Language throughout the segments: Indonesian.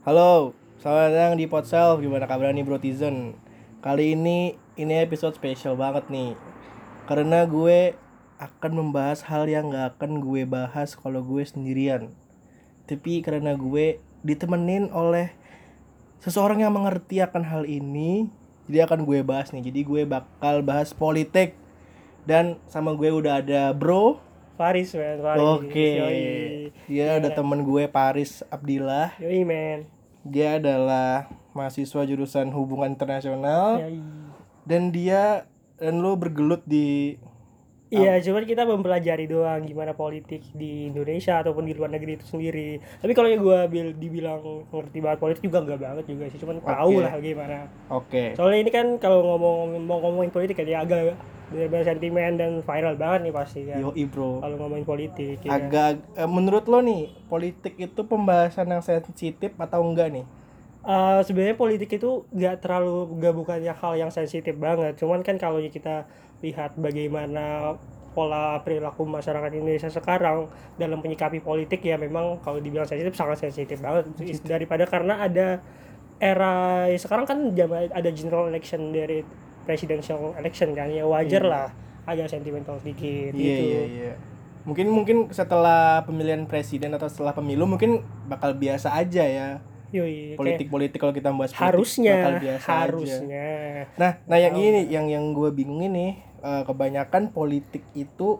Halo, selamat datang di Podself. Gimana kabar nih Brotizen? Kali ini ini episode spesial banget nih. Karena gue akan membahas hal yang gak akan gue bahas kalau gue sendirian. Tapi karena gue ditemenin oleh seseorang yang mengerti akan hal ini, jadi akan gue bahas nih. Jadi gue bakal bahas politik dan sama gue udah ada Bro. Paris man, Paris. Oke. Yoi. Dia ada temen gue Paris Abdillah. Yoi man. Dia adalah mahasiswa jurusan hubungan internasional Yoi. dan dia dan lo bergelut di Iya, cuman kita mempelajari doang gimana politik di Indonesia ataupun di luar negeri itu sendiri. Tapi kalau yang gue bil dibilang ngerti banget politik juga enggak banget juga sih, cuman tahu Oke. lah gimana. Oke. Soalnya ini kan kalau ngomong mau ngomongin politik kan ya agak benar sentimen dan viral banget nih pasti kan. Yoi bro. Kalau ngomongin politik ya. Agak eh, menurut lo nih politik itu pembahasan yang sensitif atau enggak nih? Eh, sebenarnya politik itu nggak terlalu nggak bukannya hal yang sensitif banget. Cuman kan kalau kita lihat bagaimana pola perilaku masyarakat Indonesia sekarang dalam menyikapi politik ya memang kalau dibilang sensitif sangat sensitif banget. Daripada karena ada era sekarang kan ada general election dari presidential election kan ya wajar Iya. lah agak sentimental sedikit Iya gitu. iya iya. Mungkin mungkin setelah pemilihan presiden atau setelah pemilu mungkin bakal biasa aja ya Yoi, kayak politik-politik kalau kita bahas politik bakal harusnya biasa aja. harusnya Nah, nah yang ini yang yang gue bingung ini eh, kebanyakan politik itu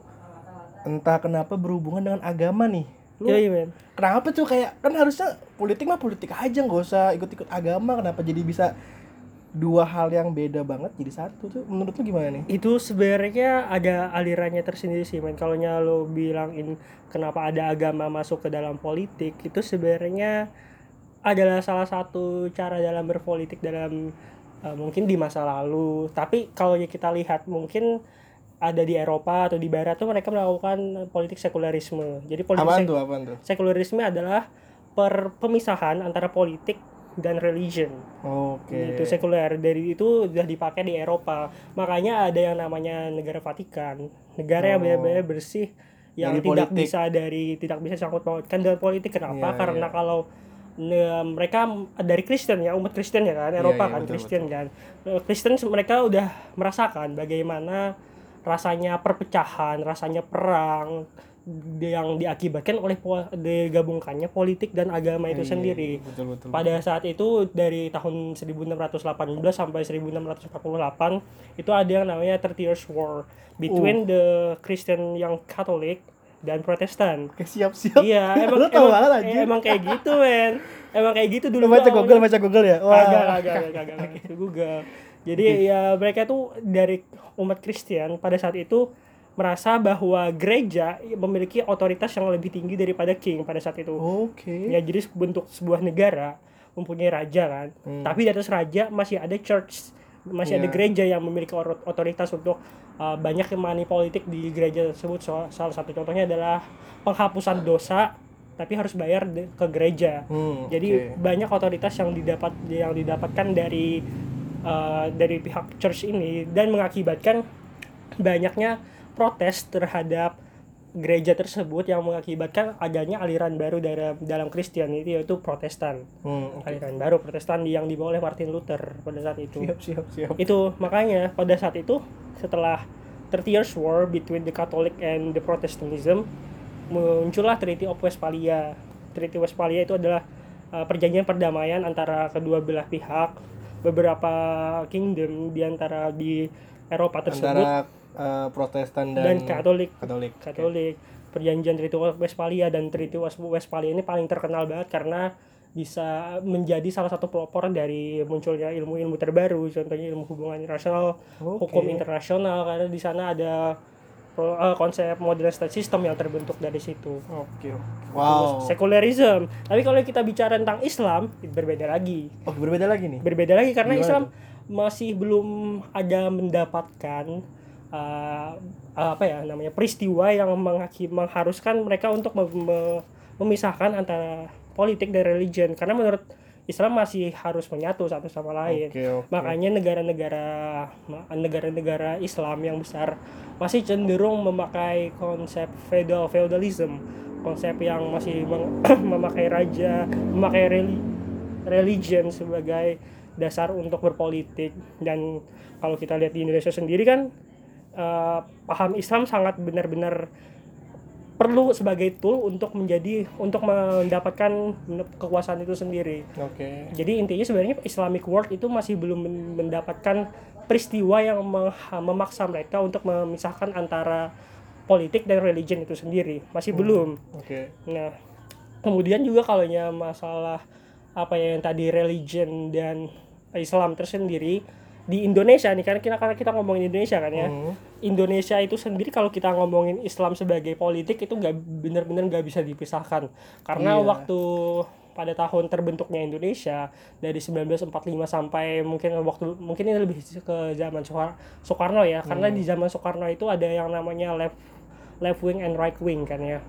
entah kenapa berhubungan dengan agama nih. Lu Yoi, kenapa tuh kayak kan harusnya politik mah politik aja nggak usah ikut-ikut agama kenapa jadi bisa dua hal yang beda banget jadi satu tuh menurut lu gimana nih? itu sebenarnya ada alirannya tersendiri sih men kalau lo bilangin kenapa ada agama masuk ke dalam politik itu sebenarnya adalah salah satu cara dalam berpolitik dalam eh, mungkin di masa lalu tapi kalau kita lihat mungkin ada di Eropa atau di Barat tuh mereka melakukan politik sekularisme jadi politik Apaan sek- tuh apaan tuh? sekularisme adalah per pemisahan antara politik dan religion Oke. itu sekuler dari itu sudah dipakai di Eropa makanya ada yang namanya negara Vatikan negara yang Oh. benar-benar bersih yang Dari tidak politik. bisa dari tidak bisa sangkut pautkan dengan politik kenapa Iya, karena iya. kalau mereka dari Kristen ya umat Kristen ya kan iya, Eropa kan betul, Kristen kan. Kristen mereka udah merasakan bagaimana rasanya perpecahan rasanya perang yang diakibatkan oleh po- digabungkannya politik dan agama itu Iya, sendiri. Betul betul. pada saat itu dari tahun 1618 sampai 1648 itu ada yang namanya Thirty Years War between the Christian yang Katolik dan Protestan. Oke, siap-siap. iya, Lu emang tahu emang, banget anjir. emang kayak gitu, men. Emang kayak gitu Lu dulu. baca Google, baca Google ya? Kagak, kagak, kagak, kagak, itu Google. Jadi ya mereka tuh dari umat Kristen pada saat itu merasa bahwa gereja memiliki otoritas yang lebih tinggi daripada king pada saat itu Oke. ya jadi bentuk sebuah negara mempunyai raja kan Hmm. tapi di atas raja masih ada church masih ada Iya. gereja yang memiliki or- otoritas untuk uh, banyak money politik di gereja tersebut So- salah satu contohnya adalah penghapusan dosa tapi harus bayar ke gereja Hmm, jadi oke. banyak otoritas yang didapat yang didapatkan dari uh, dari pihak church ini dan mengakibatkan banyaknya protes terhadap gereja tersebut yang mengakibatkan adanya aliran baru dalam dalam Kristen itu yaitu Protestan Hmm, oke. aliran baru Protestan yang dibawa oleh Martin Luther pada saat itu Siap siap siap. itu makanya pada saat itu setelah 30 years war between the Catholic and the Protestantism muncullah Treaty of Westphalia Treaty Westphalia itu adalah uh, perjanjian perdamaian antara kedua belah pihak beberapa kingdom di antara di Eropa tersebut Antara eh, Protestan dan, dan Katolik Katolik. Katolik perjanjian Treaty of Westphalia dan Treaty of Westphalia ini paling terkenal banget karena bisa menjadi salah satu pelopor dari munculnya ilmu-ilmu terbaru contohnya ilmu hubungan internasional Oke. hukum internasional karena di sana ada eh, konsep modern state system yang terbentuk dari situ Oke. oke. Wow. sekularisme tapi kalau kita bicara tentang Islam berbeda lagi Oh, berbeda lagi nih. berbeda lagi karena Gimana Islam masih belum ada mendapatkan uh, apa ya namanya peristiwa yang menghaki- mengharuskan mereka untuk mem- me- memisahkan antara politik dan religion. Karena menurut Islam masih harus menyatu satu sama lain. Oke, oke. makanya negara-negara negara-negara Islam yang besar masih cenderung memakai konsep feudal feudalism. Konsep yang masih memakai raja memakai reli religion sebagai dasar untuk berpolitik. Dan kalau kita lihat di Indonesia sendiri kan eh, paham Islam sangat benar-benar perlu sebagai tool untuk menjadi untuk mendapatkan kekuasaan itu sendiri. Oke. Jadi intinya sebenarnya Islamic world itu masih belum men- mendapatkan peristiwa yang mem- memaksa mereka untuk memisahkan antara politik dan religion itu sendiri. Masih belum. Oke. Nah, kemudian juga kalau masalah apa ya yang tadi religion dan Islam tersendiri di Indonesia nih kan kita karena kita ngomongin Indonesia kan ya. Hmm. Indonesia itu sendiri kalau kita ngomongin Islam sebagai politik itu nggak benar-benar nggak bisa dipisahkan karena Iya. waktu pada tahun terbentuknya Indonesia dari 1945 sampai mungkin waktu mungkin ini lebih ke zaman Soekar- Soekarno ya karena di zaman Soekarno itu ada yang namanya left left wing and right wing kan ya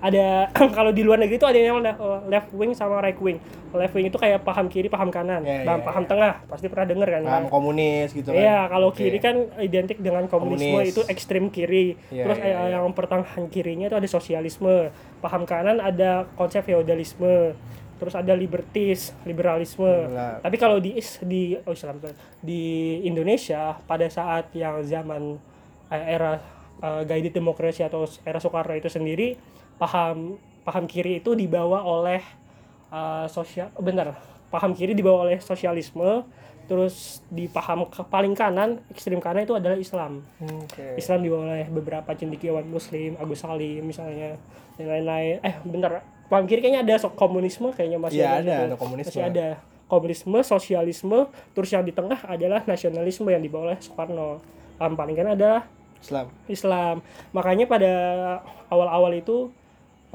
ada kalau di luar negeri itu ada yang le- left wing sama right wing left wing itu kayak paham kiri paham kanan Ya, paham, ya, paham ya. tengah pasti pernah dengar kan? Paham komunis gitu kan. Iya, kalau Oke. kiri kan identik dengan komunisme Komunis. itu ekstrem kiri. Iya, Terus iya, eh, iya. yang pertengahan kirinya itu ada sosialisme. Paham kanan ada konsep feodalisme. Terus ada libertis, liberalisme. Nah, Tapi kalau di di oh Islam di Indonesia pada saat yang zaman eh, era eh, guided demokrasi atau era Soekarno itu sendiri paham paham kiri itu dibawa oleh eh, sosial benar paham kiri dibawa oleh sosialisme terus di paham ke- paling kanan ekstrim kanan itu adalah Islam Oke. Islam dibawa oleh beberapa cendekiawan Muslim Agus Salim misalnya dan lain-lain eh bentar paham kiri kayaknya ada so- komunisme kayaknya masih Iya, ada, gitu. ada komunisme. masih ada komunisme sosialisme terus yang di tengah adalah nasionalisme yang dibawa oleh Soekarno paham paling kanan adalah Islam. Islam. Makanya pada awal-awal itu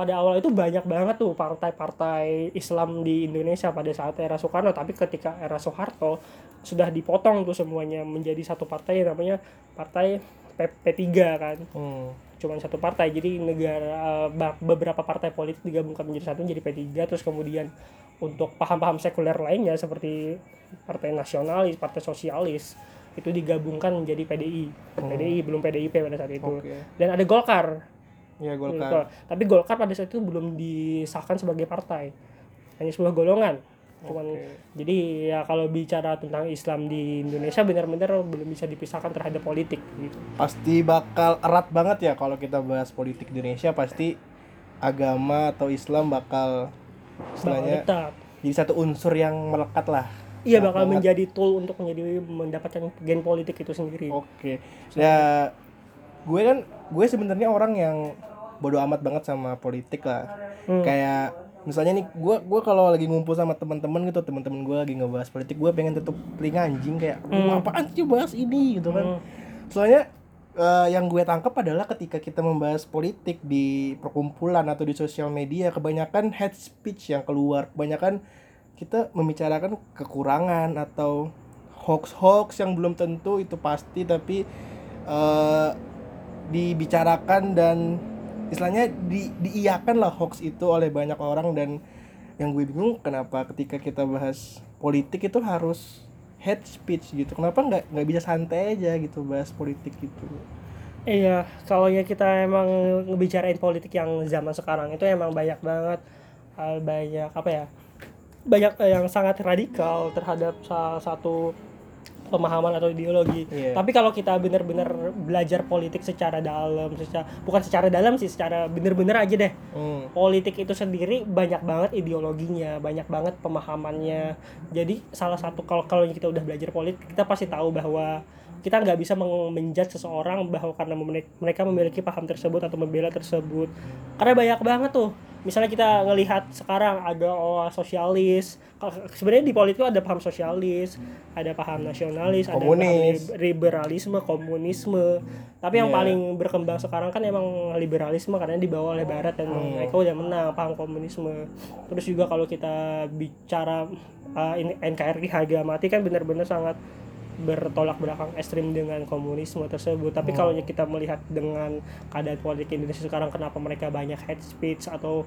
pada awal itu banyak banget tuh partai-partai Islam di Indonesia pada saat era Soekarno, tapi ketika era Soeharto sudah dipotong tuh semuanya menjadi satu partai yang namanya Partai P- P3 kan. Hmm. Cuman satu partai. Jadi negara ba- beberapa partai politik digabungkan menjadi satu menjadi P3 terus kemudian untuk paham-paham sekuler lainnya seperti Partai Nasionalis, Partai Sosialis itu digabungkan menjadi PDI. PDI belum PDIP pada saat itu. Oke. Dan ada Golkar. Ya Golkar. Tapi Golkar pada saat itu belum disahkan sebagai partai. Hanya sebuah golongan. Cuman Oke. jadi ya kalau bicara tentang Islam di Indonesia benar-benar belum bisa dipisahkan terhadap politik gitu. Pasti bakal erat banget ya kalau kita bahas politik di Indonesia pasti agama atau Islam bakal istilahnya jadi satu unsur yang melekat lah. Iya bakal banget. menjadi tool untuk menjadi mendapatkan gen politik itu sendiri. Oke. Ya gue kan gue sebenarnya orang yang bodoh amat banget sama politik lah. Hmm. Kayak misalnya nih gue gue kalau lagi ngumpul sama teman-teman gitu teman-teman gue lagi ngebahas politik gue pengen tutup telinga anjing kayak Hmm. apaan sih bahas ini gitu kan. Hmm. Soalnya eh, yang gue tangkap adalah ketika kita membahas politik di perkumpulan atau di sosial media kebanyakan hate speech yang keluar kebanyakan kita membicarakan kekurangan atau hoax-hoax yang belum tentu itu pasti tapi eh, dibicarakan dan istilahnya di diiyakan lah hoax itu oleh banyak orang dan yang gue bingung kenapa ketika kita bahas politik itu harus hate speech gitu kenapa nggak nggak bisa santai aja gitu bahas politik gitu Iya, kalau ya kita emang ngebicarain politik yang zaman sekarang itu emang banyak banget banyak apa ya? Banyak eh, yang sangat radikal terhadap salah satu pemahaman atau ideologi. Iya. Tapi kalau kita benar-benar belajar politik secara dalam, secara bukan secara dalam sih, secara bener-bener aja deh. hmm. Politik itu sendiri banyak banget ideologinya, banyak banget pemahamannya. Jadi salah satu kalau kalau kita udah belajar politik, kita pasti tahu bahwa kita nggak bisa menjudge seseorang bahwa karena mereka memiliki paham tersebut atau membela tersebut. Karena banyak banget tuh. Misalnya kita ngelihat sekarang ada oh, sosialis. Sebenarnya di politik ada paham sosialis, ada paham nasionalis, ada paham Komunis. li- liberalisme, komunisme. Tapi yang Iya. paling berkembang sekarang kan emang liberalisme karena dibawa oleh Barat dan Hmm. mereka udah menang paham komunisme. Terus juga kalau kita bicara uh, ini NKRI harga mati kan benar-benar sangat bertolak belakang ekstrim dengan komunisme tersebut. Tapi kalau kita melihat dengan keadaan politik Indonesia sekarang kenapa mereka banyak hate speech atau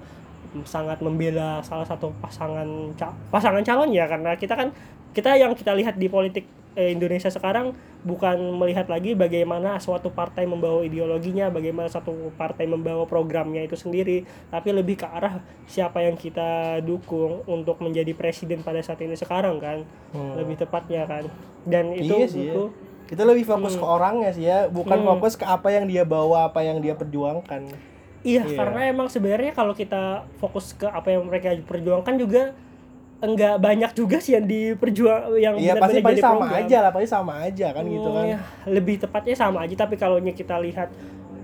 sangat membela salah satu pasangan pasangan calon ya karena kita kan kita yang kita lihat di politik eh, Indonesia sekarang bukan melihat lagi bagaimana suatu partai membawa ideologinya, bagaimana satu partai membawa programnya itu sendiri, tapi lebih ke arah siapa yang kita dukung untuk menjadi presiden pada saat ini sekarang kan, Hmm. lebih tepatnya kan. Dan itu Iya sih ya. itu Kita lebih fokus ke orangnya sih ya, bukan Hmm. fokus ke apa yang dia bawa, apa yang dia perjuangkan. Iya, Iya. karena emang sebenarnya kalau kita fokus ke apa yang mereka perjuangkan juga enggak banyak juga sih yang diperjuang yang Iya pasti benar-benar pasti jadi sama program. aja lah, pasti sama aja kan gitu Hmm, kan. ya, lebih tepatnya sama aja tapi kalau kita lihat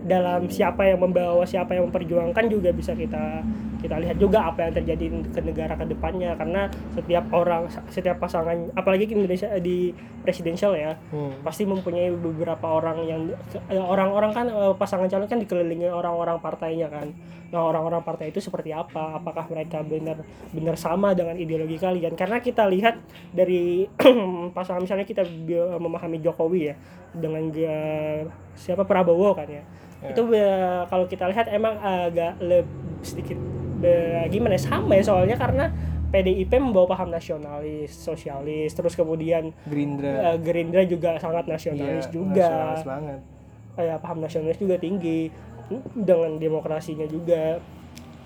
dalam siapa yang membawa siapa yang memperjuangkan juga bisa kita kita lihat juga apa yang terjadi ke negara ke depannya karena setiap orang setiap pasangan apalagi di Indonesia di presidensial ya. Hmm. pasti mempunyai beberapa orang yang eh, orang-orang kan eh, pasangan calon kan dikelilingi orang-orang partainya kan. Nah orang-orang partai itu seperti apa? Apakah mereka benar benar sama dengan ideologi kalian? Karena kita lihat dari pasangan misalnya kita bi- memahami Jokowi ya dengan ga- siapa? Prabowo kan ya. Ya. itu eh, kalau kita lihat emang agak lebih sedikit eh, gimana ya? Sama ya soalnya karena PDIP membawa paham nasionalis, sosialis, terus kemudian Gerindra. eh, Gerindra juga sangat nasionalis Iya, juga, nasionalis banget. kayak paham nasionalis juga tinggi Hmm, dengan demokrasinya juga.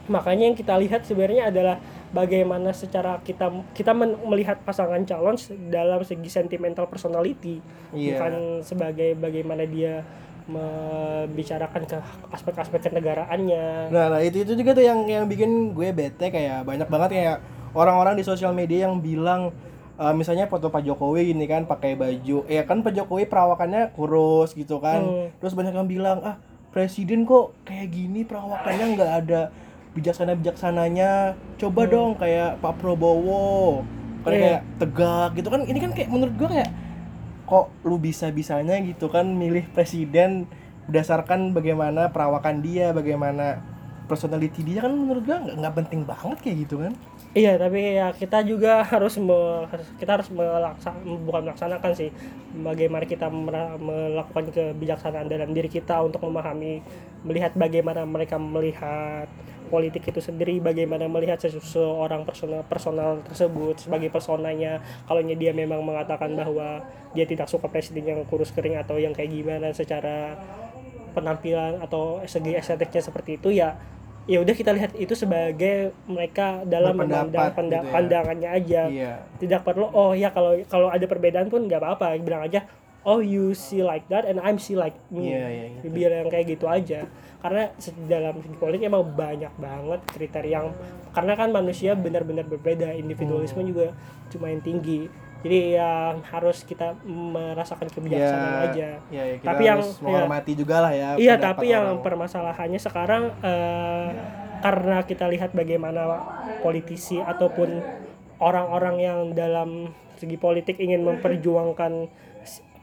Makanya yang kita lihat sebenarnya adalah bagaimana secara kita kita men- melihat pasangan calon dalam segi sentimental personality, Iya. bukan sebagai bagaimana dia membicarakan ke aspek-aspek kenegaraannya. Nah, nah itu itu juga tuh yang yang bikin gue bete kayak banyak banget kayak orang-orang di sosial media yang bilang eh, misalnya foto Pak Jokowi gini kan pakai baju, ya kan Pak Jokowi perawakannya kurus gitu kan. Hmm. Terus banyak yang bilang ah presiden kok kayak gini perawakannya nggak ada bijaksana bijaksananya. Coba dong kayak Pak Prabowo kan Hmm. Iya. kayak tegak gitu kan. Ini kan kayak menurut gue kayak kok lu bisa bisanya gitu kan milih presiden berdasarkan bagaimana perawakan dia, bagaimana personality dia kan menurut gua nggak nggak penting banget kayak gitu kan. Iya, tapi ya kita juga harus me- kita harus melaksa, bukan melaksanakan sih, bagaimana kita melakukan kebijaksanaan dalam diri kita untuk memahami, melihat bagaimana mereka melihat politik itu sendiri, bagaimana melihat seseorang personal personal tersebut sebagai personanya. Kalau dia memang mengatakan bahwa dia tidak suka presiden yang kurus kering atau yang kayak gimana secara penampilan atau segi estetiknya seperti itu ya ya udah kita lihat itu sebagai mereka dalam memandang panda- gitu ya. pandangannya aja Iya. tidak perlu oh ya kalau kalau ada perbedaan pun nggak apa-apa bilang aja oh you see like that and I'm see like me Iya, iya, gitu. biar yang kayak gitu aja karena dalam segi politik emang banyak banget kriteria yang karena kan manusia benar-benar berbeda individualisme Hmm. juga cuma yang tinggi jadi yang harus kita merasakan kebijaksanaan Ya, aja ya, ya, kita Tapi yang- menghormati juga lah ya. Iya, tapi yang orang. permasalahannya sekarang eh, karena kita lihat bagaimana politisi ataupun orang-orang yang dalam segi politik ingin memperjuangkan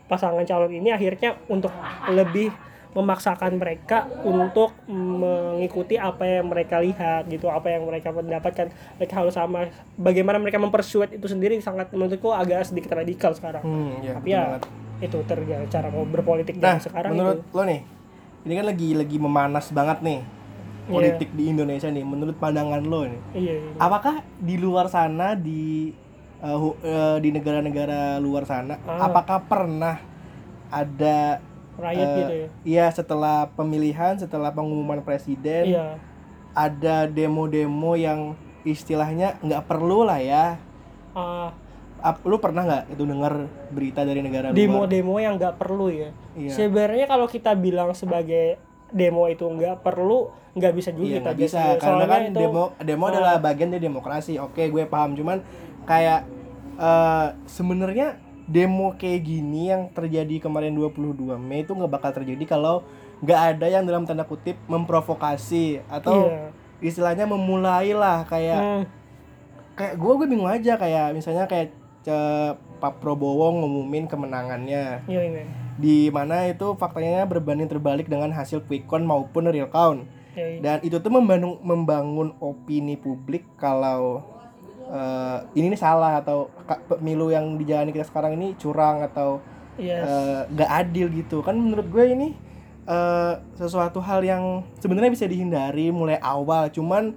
pasangan calon ini akhirnya untuk lebih memaksakan mereka untuk mengikuti apa yang mereka lihat gitu apa yang mereka mendapatkan mereka harus sama bagaimana mereka mempersuat itu sendiri sangat menurutku agak sedikit radikal sekarang Hmm, ya, tapi ya banget. itu terjadi cara mau berpolitik Nah, sekarang menurut itu lo nih, ini kan lagi lagi memanas banget nih Iya. politik di Indonesia nih. Menurut pandangan lo nih, iya, iya. apakah di luar sana di hu- eh, di negara-negara luar sana, Ah. apakah pernah ada riot eh, gitu ya Iya, setelah pemilihan, setelah pengumuman presiden, iya ada demo-demo yang istilahnya nggak perlu lah ya. Ah, Ap- lu pernah nggak itu dengar berita dari negara luar? demo-demo yang nggak perlu ya Iya. sebenarnya kalau kita bilang sebagai demo itu nggak perlu nggak bisa juga Iya kita bisa karena Soalnya kan itu demo demo Ah. adalah bagian dari demokrasi. Oke, gue paham. Cuman kayak eh, sebenarnya demo kayak gini yang terjadi kemarin 22 Mei itu nggak bakal terjadi kalau nggak ada yang dalam tanda kutip memprovokasi atau iya. istilahnya memulai lah kayak Hmm, kayak gue gue bingung aja kayak misalnya kayak ce- Pak Prabowo ngumumin kemenangannya. Iya iya. Di mana itu faktanya berbanding terbalik dengan hasil quick count maupun real count. Iya, iya. dan itu tuh membangun membangun opini publik kalau eh, ini nih salah atau pemilu yang dijalani kita sekarang ini curang atau Yes. eh, nggak adil gitu kan menurut gue ini eh, sesuatu hal yang sebenarnya bisa dihindari mulai awal cuman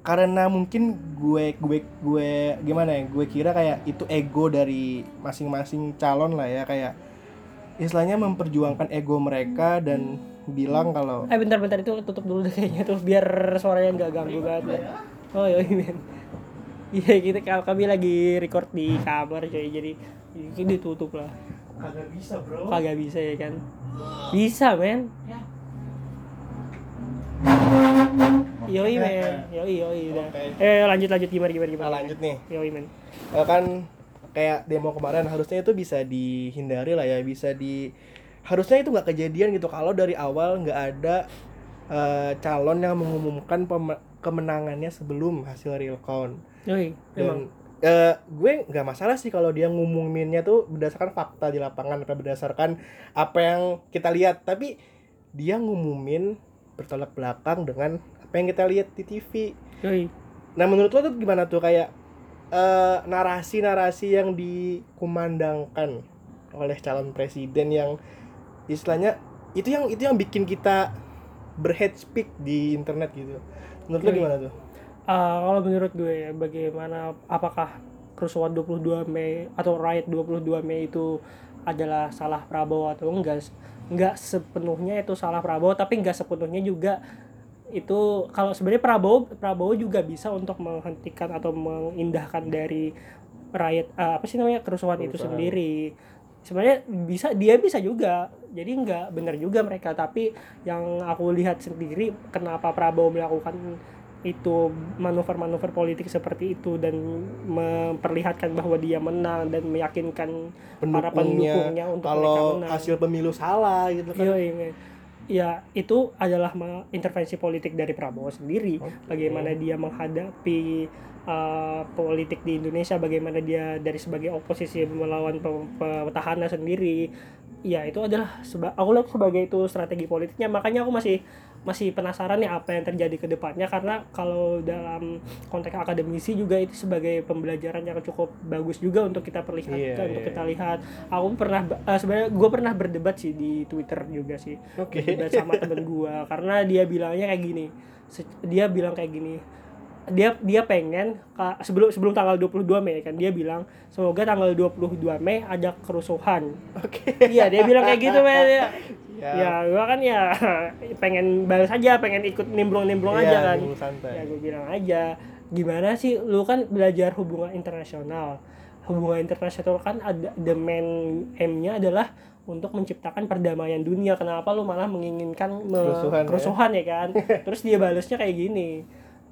karena mungkin gue gue gue gimana ya gue kira kayak itu ego dari masing-masing calon lah ya kayak istilahnya memperjuangkan ego mereka dan bilang kalau Eh bentar-bentar itu tutup dulu deh kayaknya tuh biar suaranya nggak ganggu banget. ya. Oh iya men. Iya kita kalau kami lagi record di kamar coy jadi ini ditutup lah. agak bisa bro Kagak bisa ya kan? Bisa men. Yoi men. Yoi yoi udah. Eh lanjut lanjut gimana gimana gimana. Nah, lanjut nih Yoi men. Eh, kan kayak demo kemarin harusnya itu bisa dihindari lah ya bisa di harusnya itu nggak kejadian gitu kalau dari awal nggak ada eh, calon yang mengumumkan pem- kemenangannya sebelum hasil real count Yoi. Dan eh, gue nggak masalah sih kalau dia ngumuminnya tuh berdasarkan fakta di lapangan atau berdasarkan apa yang kita lihat tapi dia ngumumin bertolak belakang dengan apa yang kita lihat di TV Yoi. Nah menurut lo tuh gimana tuh kayak eh, narasi-narasi yang dikumandangkan oleh calon presiden yang istilahnya itu yang itu yang bikin kita berhead speak di internet gitu. Menurut lo gimana tuh? Uh, kalau menurut gue ya, bagaimana apakah kerusuhan 22 Mei atau riot 22 Mei itu adalah salah Prabowo atau enggak enggak sepenuhnya itu salah Prabowo tapi enggak sepenuhnya juga itu kalau sebenarnya Prabowo Prabowo juga bisa untuk menghentikan atau mengindahkan dari riot uh, apa sih namanya kerusuhan itu Kerusuhan. sendiri sebenarnya bisa dia bisa juga jadi nggak benar juga mereka tapi yang aku lihat sendiri kenapa Prabowo melakukan itu manuver-manuver politik seperti itu dan memperlihatkan bahwa dia menang dan meyakinkan para Pendukungnya pendukungnya untuk mereka kalau menang. hasil pemilu salah gitu kan. Iya, iya. Ya, itu adalah intervensi politik dari Prabowo sendiri. Oke. Bagaimana dia menghadapi uh, politik di Indonesia, bagaimana dia dari sebagai oposisi melawan pe- pe- petahana sendiri. Ya, itu adalah seba aku lihat sebagai itu strategi politiknya. Makanya aku masih masih penasaran nih apa yang terjadi ke depannya karena kalau dalam konteks akademisi juga itu sebagai pembelajaran yang cukup bagus juga untuk kita perlihatkan Iya, untuk iya. kita lihat aku pernah eh, sebenarnya gue pernah berdebat sih di Twitter juga sih Oke. berdebat sama temen gue karena dia bilangnya kayak gini dia bilang kayak gini dia dia pengen sebelum sebelum tanggal 22 Mei kan dia bilang semoga tanggal 22 Mei ada kerusuhan Oke. iya dia bilang kayak gitu men ya Ya. ya gua kan ya pengen balas aja pengen ikut nimbrung-nimbrung Iya, aja kan santai. ya gue bilang aja gimana sih lu kan belajar hubungan internasional hubungan internasional kan ada the main aim-nya adalah untuk menciptakan perdamaian dunia kenapa lu malah menginginkan me- Kerusuhan, ya? kerusuhan ya kan terus dia balasnya kayak gini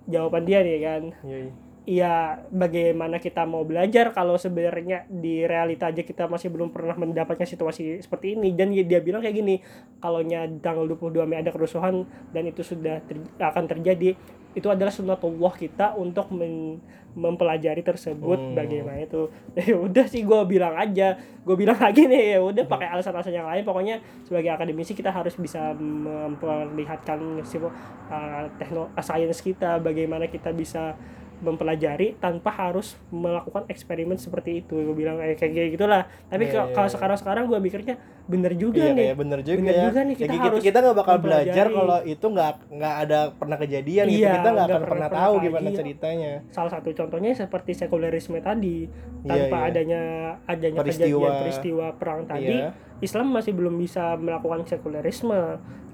jawaban dia nih kan. Iya, iya. Iya, bagaimana kita mau belajar kalau sebenarnya di realita aja kita masih belum pernah mendapatkan situasi seperti ini dan dia dia bilang kayak gini, kalau tanggal 22 Mei ada kerusuhan dan itu sudah ter- akan terjadi, itu adalah sunatullah kita untuk men- mempelajari tersebut Hmm. bagaimana itu. Ya udah sih gue bilang aja, gue bilang lagi nih ya udah pakai alasan-alasan yang lain pokoknya sebagai akademisi kita harus bisa memperlihatkan uh, tekno uh, sains kita bagaimana kita bisa mempelajari tanpa harus melakukan eksperimen seperti itu gue bilang kayak kayak gitulah Iya, tapi kalau iya, kalau iya. sekarang sekarang gue mikirnya bener juga Iya, nih kayak bener juga Bener ya. juga nih, Ya kita gitu, harus kita nggak bakal belajar kalau itu nggak nggak ada pernah kejadian gitu. Iya, Kita nggak akan pernah- pernah tahu kaji. gimana ceritanya. salah satu contohnya seperti sekulerisme tadi tanpa iya. adanya adanya Peristiwa. kejadian peristiwa perang tadi Iya. Islam masih belum bisa melakukan sekulerisme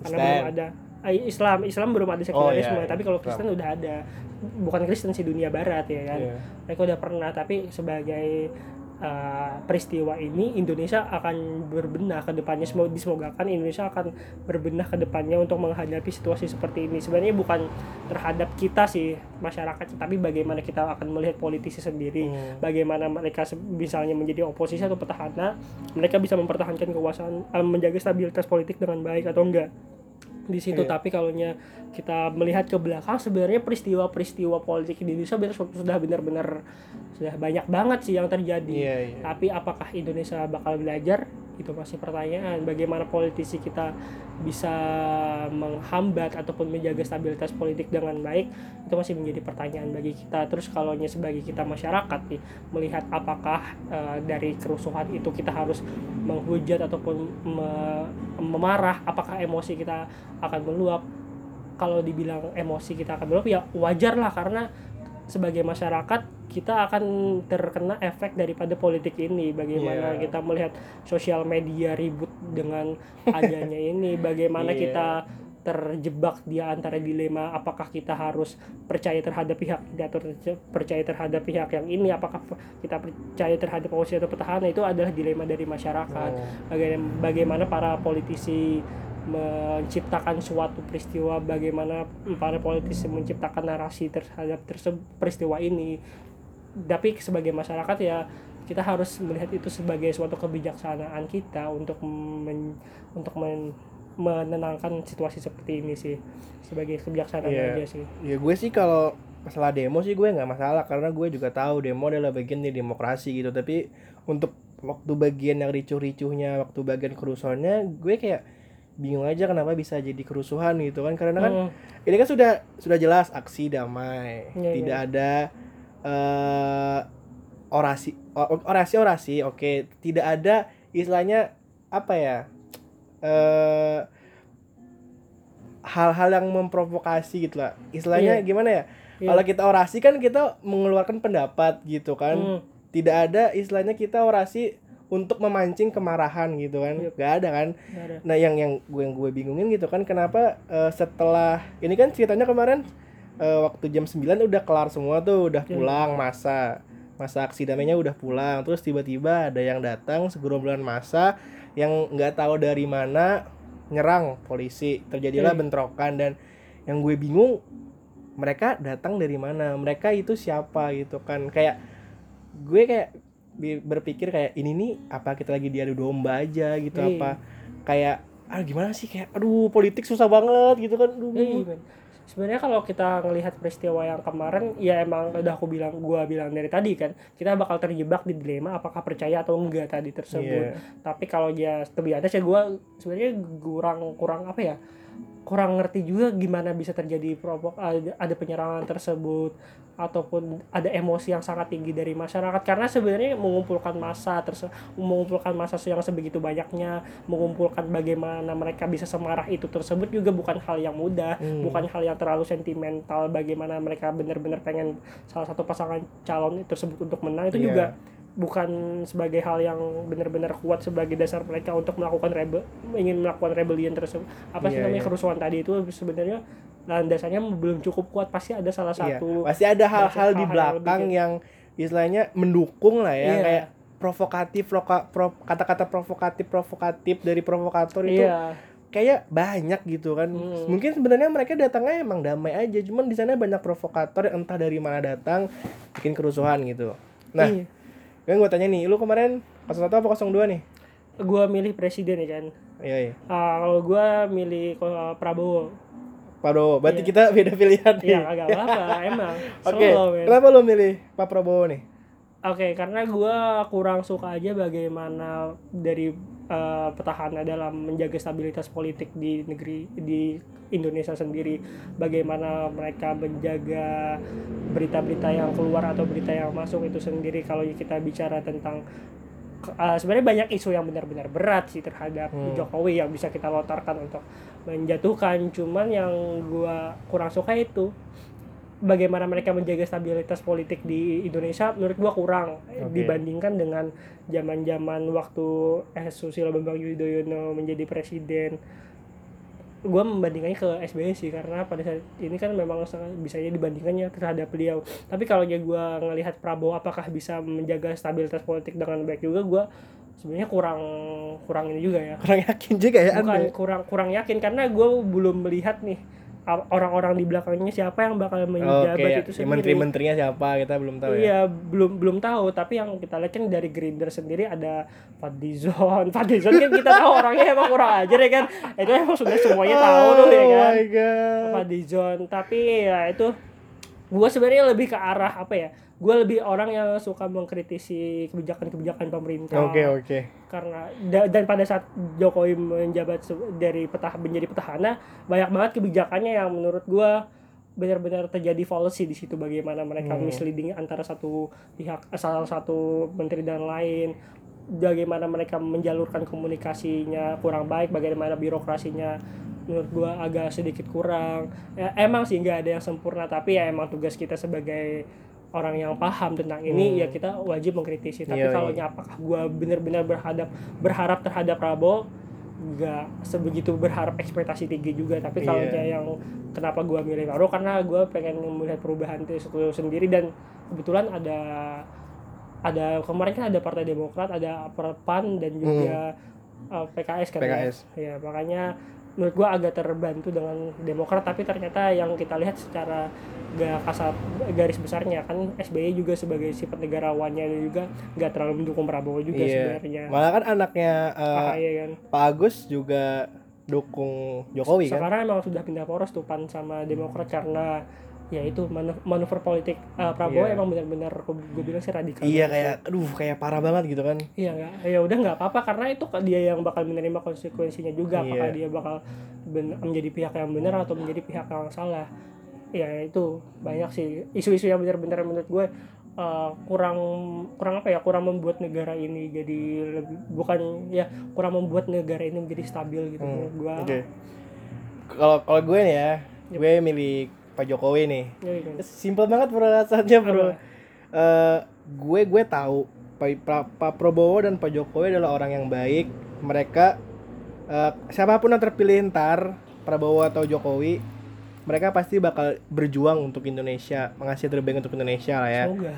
karena Islam. belum ada Islam Islam belum ada sekulerisme iya, iya. tapi kalau Islam. Kristen udah ada bukan Kristen sih dunia Barat ya kan Iya. mereka udah pernah tapi sebagai uh, peristiwa ini Indonesia akan berbenah ke depannya semoga disemogakan Indonesia akan berbenah ke depannya untuk menghadapi situasi seperti ini sebenarnya bukan terhadap kita sih masyarakat tapi bagaimana kita akan melihat politisi sendiri Hmm. bagaimana mereka misalnya menjadi oposisi atau petahana mereka bisa mempertahankan kekuasaan eh, menjaga stabilitas politik dengan baik atau enggak di situ. Iya. tapi kalau kita melihat ke belakang sebenarnya peristiwa-peristiwa politik di Indonesia sudah benar-benar sudah banyak banget sih yang terjadi. Iya, iya. tapi apakah Indonesia bakal belajar? Itu masih pertanyaan. Bagaimana politisi kita bisa menghambat ataupun menjaga stabilitas politik dengan baik? Itu masih menjadi pertanyaan bagi kita. Terus kalau sebagai kita masyarakat nih melihat apakah eh, dari kerusuhan itu kita harus menghujat ataupun me- memarah? Apakah emosi kita akan meluap kalau dibilang emosi kita akan meluap ya wajar lah karena sebagai masyarakat kita akan terkena efek daripada politik ini bagaimana Iya. kita melihat sosial media ribut dengan adanya ini bagaimana Iya. kita terjebak di antara dilema apakah kita harus percaya terhadap pihak terce- percaya terhadap pihak yang ini apakah kita percaya terhadap oposisi atau petahana itu adalah dilema dari masyarakat Oh. Bagaimana, bagaimana para politisi menciptakan suatu peristiwa bagaimana para politisi menciptakan narasi terhadap terse- peristiwa ini. Tapi sebagai masyarakat ya kita harus melihat itu sebagai suatu kebijaksanaan kita untuk men- untuk men- menenangkan situasi seperti ini sih. Sebagai kebijaksanaan Iya. aja sih. Ya gue sih kalau masalah demo sih gue nggak masalah karena gue juga tahu demo adalah bagian dari demokrasi gitu. Tapi untuk waktu bagian yang ricuh-ricuhnya waktu bagian kerusuhannya gue kayak bingung aja kenapa bisa jadi kerusuhan gitu kan. Karena kan Hmm, ini kan sudah sudah jelas aksi damai. Iya, tidak ada eh orasi orasi orasi oke. Tidak ada istilahnya apa ya eh hal-hal yang memprovokasi gitu lah. Istilahnya Iya. gimana ya? Iya. kalau kita orasi kan kita mengeluarkan pendapat gitu kan. Hmm, tidak ada istilahnya kita orasi untuk memancing kemarahan gitu kan Iya. nggak ada kan nggak ada. Nah, yang yang gue yang gue bingungin gitu kan kenapa eh, setelah ini kan ceritanya kemarin eh, waktu jam 9 udah kelar semua tuh, udah Iya. pulang masa. Masa aksi damainya udah pulang. Terus tiba-tiba ada yang datang segerombolan masa yang nggak tahu dari mana nyerang polisi. Terjadilah Iya. bentrokan dan yang gue bingung mereka datang dari mana? Mereka itu siapa gitu kan. Kayak gue kayak berpikir kayak ini nih apa kita lagi diadu domba aja gitu Iya. apa kayak ah gimana sih kayak aduh politik susah banget gitu kan aduh. Iya. Sebenarnya kalau kita ngelihat peristiwa yang kemarin, ya emang udah aku bilang, gua bilang dari tadi kan, kita bakal terjebak di dilema apakah percaya atau enggak tadi tersebut. Iya. Tapi kalau dia terbiasa sih gua sebenarnya kurang kurang apa ya? Kurang ngerti juga gimana bisa terjadi provok ada, ada penyerangan tersebut ataupun ada emosi yang sangat tinggi dari masyarakat karena sebenarnya mengumpulkan massa mengumpulkan massa yang sebegitu banyaknya mengumpulkan bagaimana mereka bisa semarah itu tersebut juga bukan hal yang mudah Hmm. bukan hal yang terlalu sentimental bagaimana mereka benar-benar pengen salah satu pasangan calon tersebut untuk menang itu Iya. juga bukan sebagai hal yang benar-benar kuat sebagai dasar mereka untuk melakukan rebel ingin melakukan rebellion tersebut apa sih Iya, namanya iya. kerusuhan tadi itu sebenarnya landasannya belum cukup kuat pasti ada salah Iya, satu pasti ada hal-hal di yang belakang lebih- yang istilahnya mendukung lah ya Iya. kayak provokatif loka- pro- kata-kata provokatif provokatif dari provokator itu iya kayak banyak gitu kan Hmm. mungkin sebenarnya mereka datangnya emang damai aja cuman di sana banyak provokator yang entah dari mana datang bikin kerusuhan gitu nah iya. Kan gue tanya nih lu kemarin 01 apa 02 nih? Gua milih presiden ya kan iya iya. Ah, kalau gua milih ko- Prabowo. Prabowo berarti Iya. kita beda pilihan nih. Iya agak apa emang. Oke men. kenapa lu milih Pak Prabowo nih? Oke, karena gua kurang suka aja bagaimana dari eh, petahana dalam menjaga stabilitas politik di negeri di Indonesia sendiri, bagaimana mereka menjaga berita-berita yang keluar atau berita yang masuk itu sendiri. Kalau kita bicara tentang eh, sebenarnya banyak isu yang benar-benar berat sih terhadap Hmm. Jokowi yang bisa kita lontarkan untuk menjatuhkan. Cuman yang gua kurang suka itu bagaimana mereka menjaga stabilitas politik di Indonesia menurut gua kurang Oke. dibandingkan dengan zaman-zaman waktu eh Susilo Bambang Yudhoyono menjadi presiden. Gua membandingkannya ke SBY sih karena pada saat ini kan memang bisa dibandingkannya terhadap beliau. Tapi kalau ya gua ngelihat Prabowo apakah bisa menjaga stabilitas politik dengan baik juga gua sebenarnya kurang kurang ini juga ya. Kurang yakin juga ya bukan anda kurang kurang yakin karena gue belum melihat nih orang-orang di belakangnya siapa yang bakal menjabat Oke, itu ya, sendiri. menteri-menterinya siapa kita belum tahu ya. Iya, belum belum tahu, tapi yang kita lihat kan dari Grinder sendiri ada Fadlizon. Fadlizon kan kita tahu orangnya emang kurang ajar ya kan. Itu emang sudah semuanya tahu tuh ya Oh kan. my god. Fadlizon, tapi ya itu gua sebenarnya lebih ke arah apa ya? Gue lebih orang yang suka mengkritisi kebijakan-kebijakan pemerintah Oke oke. karena da- dan pada saat Jokowi menjabat dari petah menjadi petahana banyak banget kebijakannya yang menurut gua benar-benar terjadi fallacy di situ bagaimana mereka Hmm. misleading antara satu pihak eh, salah satu menteri dan lain bagaimana mereka menjalurkan komunikasinya kurang baik bagaimana birokrasinya menurut gua agak sedikit kurang ya emang sih nggak ada yang sempurna tapi ya emang tugas kita sebagai orang yang paham tentang ini Hmm. ya kita wajib mengkritisi tapi Iya, kalau iya. apakah gua benar-benar berhadap berharap terhadap Prabowo nggak sebegitu berharap ekspektasi tinggi juga tapi kalau Iya. yang kenapa gua milih Prabowo karena gua pengen melihat perubahan itu sendiri dan kebetulan ada ada kemarin kan ada Partai Demokrat ada PAN dan juga uh, PKS kan ya. Hmm. PKS. ya makanya menurut gua agak terbantu dengan Demokrat tapi ternyata yang kita lihat secara gak kasat garis besarnya kan SBY juga sebagai sifat negarawannya juga nggak terlalu mendukung Prabowo juga Iya. sebenarnya Malah kan anaknya eh, AHY kan Pak Agus juga dukung Jokowi kan. sekarang emang sudah pindah poros tuh PAN sama Demokrat karena ya itu manu- manuver politik uh, Prabowo Iya. emang benar-benar gue bilang sih radikal Iya kayak aduh kayak parah banget gitu kan. Iya nggak, ya udah nggak apa-apa karena itu dia yang bakal menerima konsekuensinya juga. Apakah Iya. dia bakal ben- menjadi pihak yang benar atau menjadi pihak yang salah? Ya itu banyak sih isu-isu yang benar-benar menurut gue uh, kurang kurang apa ya kurang membuat negara ini jadi lebih bukan ya kurang membuat negara ini menjadi stabil gitu Hmm, gue. Kalau kalau gue nih ya, Yep. gue milih Pak Jokowi nih. Ya, gitu. Simpel banget peralasannya bro. Apa? Eh, gue gue tahu Pak, Pak, Pak Prabowo dan Pak Jokowi adalah orang yang baik. Mereka eh, siapa pun yang terpilih ntar Prabowo atau Jokowi, mereka pasti bakal berjuang untuk Indonesia, mengasih terbaik untuk Indonesia lah ya. Semoga.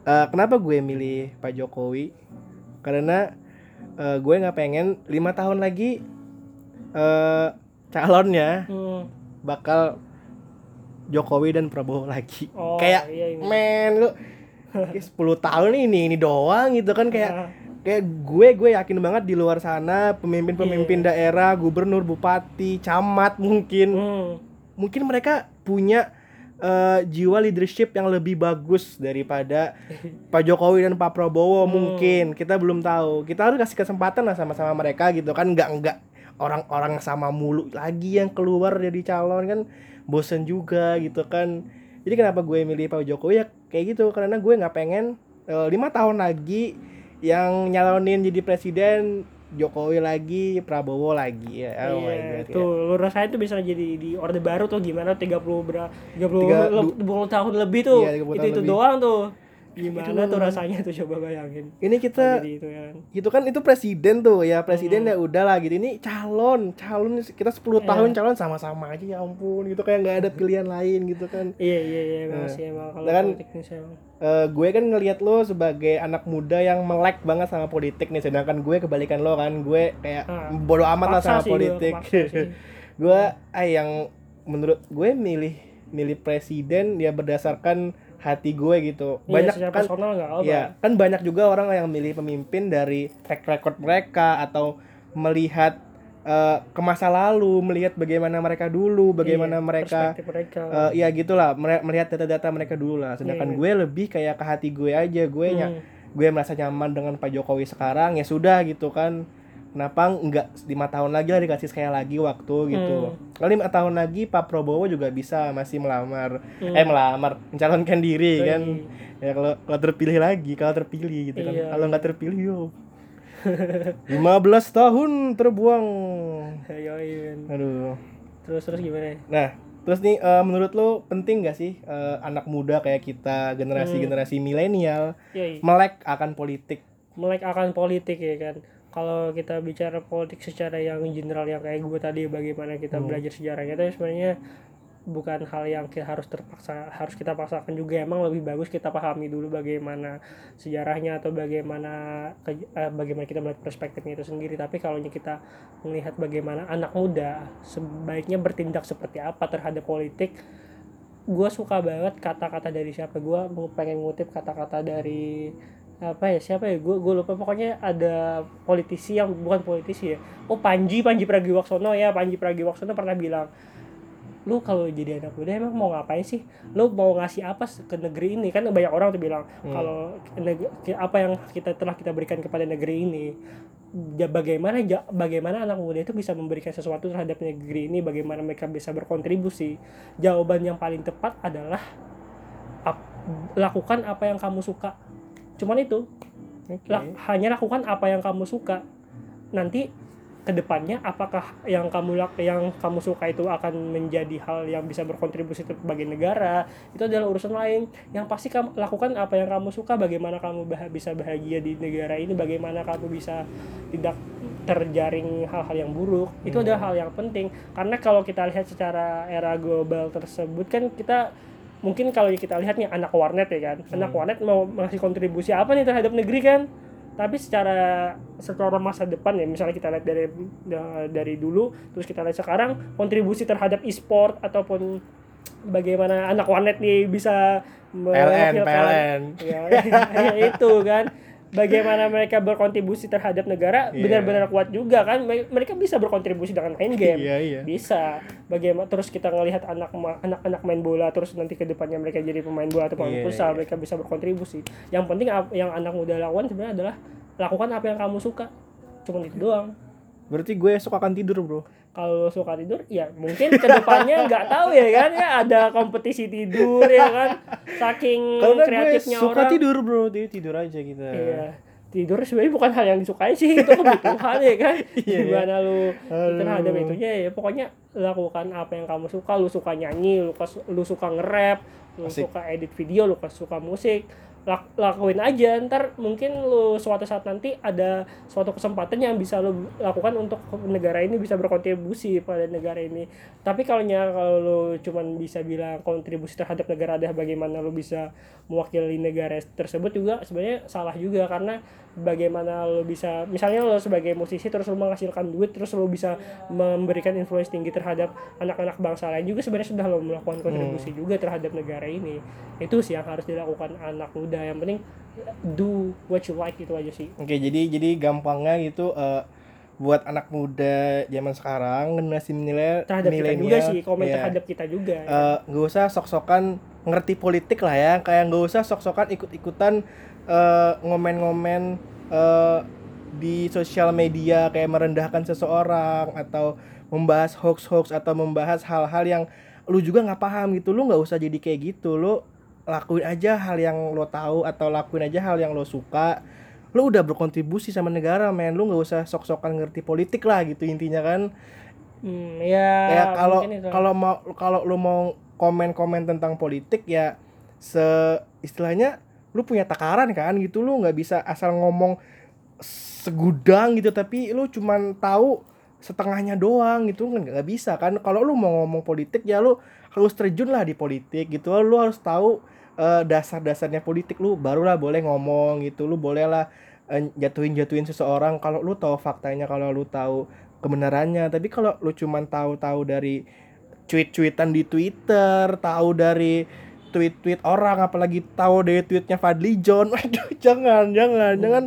Eh, kenapa gue milih Pak Jokowi? Karena eh, gue nggak pengen lima tahun lagi eh calonnya Hmm. bakal Jokowi dan Prabowo lagi. Oh, kayak iya ini. men lu kayak 10 tahun ini ini doang gitu kan kayak Nah, kayak gue gue yakin banget di luar sana pemimpin-pemimpin daerah, gubernur, bupati, camat mungkin hmm. mungkin mereka punya eh, jiwa leadership yang lebih bagus daripada Pak Jokowi dan Pak Prabowo Hmm. mungkin kita belum tahu kita harus kasih kesempatan lah sama-sama mereka gitu kan nggak nggak orang-orang sama mulu lagi yang keluar jadi calon kan bosen juga gitu kan jadi kenapa gue milih Pak Jokowi ya kayak gitu karena gue nggak pengen eh, lima tahun lagi yang nyalonin jadi presiden Jokowi lagi Prabowo lagi ya oh my iya, God, ya. tuh lu rasain tuh bisa jadi di orde baru tuh gimana 30 berapa 30 Tiga- le- 20 tahun lebih tuh. Iya, 30 itu tahun itu lebih. doang tuh. Gimana Aduh. tuh rasanya tuh coba bayangin. ini kita itu ya kan. itu kan itu presiden tuh ya presiden Hmm. ya udah lah gitu ini calon calon kita 10 Iya. tahun calon sama-sama aja ya ampun gitu kayak nggak ada pilihan lain gitu kan Iya iya iya Nah, sih emang kalau kan-. Eh, gue kan ngelihat lo sebagai anak muda yang melek banget sama politik nih sedangkan gue kebalikan lo kan gue kayak Ah, bodo amat lah sama sih politik gue ah yang menurut gue milih milih presiden ya berdasarkan hati gue gitu Iya, banyak secara kan personal enggak apa. Ya, kan banyak juga orang yang milih pemimpin dari track record mereka atau melihat eh, ke masa lalu, melihat bagaimana mereka dulu, bagaimana Iya, mereka mereka. eh, ya gitulah, melihat data-data mereka dulu lah. Sedangkan Iya. gue lebih kayak ke hati gue aja, gue nya- Hmm. gue merasa nyaman dengan Pak Jokowi sekarang ya sudah gitu kan. Kenapa enggak lima tahun lagi lah dikasih sekali lagi waktu gitu. Hmm. Kalau lima tahun lagi Pak Prabowo juga bisa masih melamar, Hmm. eh melamar, mencalonkan diri kan Iya. ya kalau kalau terpilih lagi kalau terpilih gitu kan Iya, kalau nggak terpilih yo 15 tahun terbuang iya. aduh Terus terus gimana? nah terus nih eh, menurut lo penting gak sih eh, anak muda kayak kita generasi generasi milenial Iya, iya. melek akan politik melek akan politik ya kan kalau kita bicara politik secara yang general yang kayak gue tadi bagaimana kita Hmm. belajar sejarahnya itu sebenarnya bukan hal yang kita harus terpaksa harus kita paksakan juga. Emang lebih bagus kita pahami dulu bagaimana sejarahnya atau bagaimana ke- eh, bagaimana kita melihat perspektifnya itu sendiri. Tapi kalau kita melihat bagaimana anak muda sebaiknya bertindak seperti apa terhadap politik gue suka banget kata-kata dari siapa? Gue pengen ngutip kata-kata dari apa ya siapa ya? Gue gue lupa. Pokoknya ada politisi yang bukan politisi ya. Oh Panji Panji Pragiwaksono ya. Panji Pragiwaksono pernah bilang lu kalau jadi anak muda emang mau ngapain sih? Lu mau ngasih apa ke negeri ini? Kan banyak orang tuh bilang Hmm. kalau apa yang kita telah kita berikan kepada negeri ini ya bagaimana ja- bagaimana anak muda itu bisa memberikan sesuatu terhadap negeri ini? Bagaimana mereka bisa berkontribusi? Jawaban yang paling tepat adalah ap- lakukan apa yang kamu suka cuman itu Oke. lah hanya lakukan apa yang kamu suka. Nanti ke depannya apakah yang kamu lak yang kamu suka itu akan menjadi hal yang bisa berkontribusi bagi negara? Itu adalah urusan lain. Yang pasti kamu lakukan apa yang kamu suka bagaimana kamu bah bisa bahagia di negara ini bagaimana kamu bisa tidak terjaring hal-hal yang buruk. Itu Hmm. adalah hal yang penting. Karena kalau kita lihat secara era global tersebut kan kita mungkin kalau kita lihat nih anak warnet ya kan anak Hmm. warnet mau ngasih kontribusi apa nih terhadap negeri kan tapi secara secara masa depan ya misalnya kita lihat dari da- dari dulu terus kita lihat sekarang kontribusi terhadap e-sport ataupun bagaimana anak warnet nih bisa PLN, PLN. ya, ya itu kan bagaimana mereka berkontribusi terhadap negara Iya. benar-benar kuat juga kan Me- mereka bisa berkontribusi dengan main game Iya, iya. bisa bagaimana terus kita ngelihat anak anak-anak main bola terus nanti ke depannya mereka jadi pemain bola atau pemain Iya, futsal iya. mereka bisa berkontribusi yang penting yang anak muda lakukan sebenarnya adalah lakukan apa yang kamu suka cuma itu doang Berarti gue esok akan tidur, Bro. Kalau suka tidur ya mungkin ke depannya nggak tahu ya kan ya ada kompetisi tidur ya kan saking Karena gue kreatifnya suka orang tidur, Bro. Jadi tidur aja kita. Iya. Tidur sebenarnya bukan hal yang disukai sih, itu kebutuhan ya kan. Iya, Gimana lu Aduh. terhadap itunya ya pokoknya lakukan apa yang kamu suka, lu suka nyanyi, lu, lu suka nge-rap, lu Asik. suka edit video, lu suka musik. Lak- lakuin aja. Ntar mungkin lu suatu saat nanti ada suatu kesempatan yang bisa lu lakukan untuk negara ini bisa berkontribusi pada negara ini. Tapi kalau nya kalau lu cuman bisa bilang kontribusi terhadap negara adalah bagaimana lu bisa mewakili negara tersebut juga sebenarnya salah juga. Karena bagaimana lu bisa misalnya lu sebagai musisi terus lu menghasilkan duit terus lu bisa memberikan influence tinggi terhadap anak-anak bangsa lain juga sebenarnya sudah lo melakukan kontribusi juga terhadap negara ini. Itu sih yang harus dilakukan anak muda. Yang penting do what you like itu aja sih. Oke, jadi jadi gampangnya gitu eh, buat anak muda zaman sekarang generasi milenial terhadap kita juga sih komen iya. terhadap kita juga ya. Eh, nggak usah sok-sokan ngerti politik lah ya. Kayak nggak usah sok-sokan ikut-ikutan eh, ngomen-ngomen eh, di sosial media kayak merendahkan seseorang atau membahas hoax-hoax atau membahas hal-hal yang lu juga nggak paham gitu. Lu nggak usah jadi kayak gitu. Lu lakuin aja hal yang lo tahu atau lakuin aja hal yang lo suka. Lu udah berkontribusi sama negara men. Lu nggak usah sok-sokan ngerti politik lah gitu intinya kan. Hmm, ya ya kalau kalau mau kalau lu mau komen-komen tentang politik ya se istilahnya lu punya takaran kan gitu lu nggak bisa asal ngomong segudang gitu tapi lu cuman tahu setengahnya doang gitu kan nggak bisa kan. Kalau lu mau ngomong politik ya lu harus terjun lah di politik gitu. Lu harus tahu eh, dasar-dasarnya politik lu barulah boleh ngomong gitu lu boleh lah jatuhin jatuhin seseorang kalau lu tahu faktanya kalau lu tahu kebenarannya. Tapi kalau lu cuman tahu-tahu dari tweet-tweetan di Twitter tahu dari tweet-tweet orang apalagi tahu dari tweetnya Fadli John. Aduh jangan jangan jangan.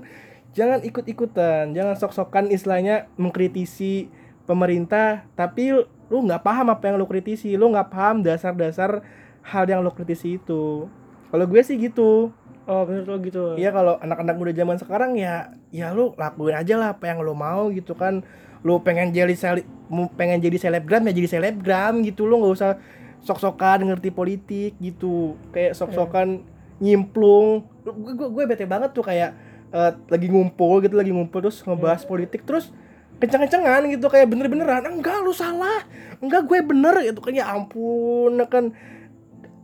Jangan ikut-ikutan jangan sok-sokan istilahnya mengkritisi pemerintah tapi lu nggak paham apa yang lu kritisi lu nggak paham dasar-dasar hal yang lu kritisi itu. Kalau gue sih gitu. Oh menurut lo gitu. Iya kalau anak-anak muda zaman sekarang ya ya lu lakuin aja lah apa yang lu mau gitu kan. Lu pengen jadi pengen jadi selebgram ya jadi selebgram gitu lu nggak usah sok-sokan ngerti politik gitu. Kayak sok-sokan nyimplung. Lu- Gue, gue, bete banget tuh kayak eh, lagi ngumpul gitu lagi ngumpul terus ngebahas politik terus kencang-kencangan gitu kayak bener-beneran enggak lu salah. Enggak gue bener. Gitu kan ya ampun kan.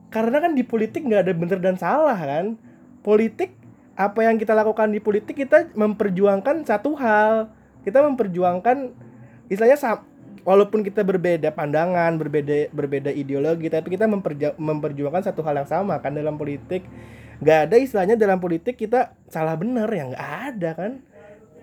Karena kan di politik nggak ada bener dan salah kan. Politik apa yang kita lakukan di politik kita memperjuangkan satu hal. Kita memperjuangkan istilahnya walaupun kita berbeda pandangan berbeda berbeda ideologi tapi kita memperja- memperjuangkan satu hal yang sama kan dalam politik. Nggak ada istilahnya dalam politik kita salah benar ya nggak ada kan.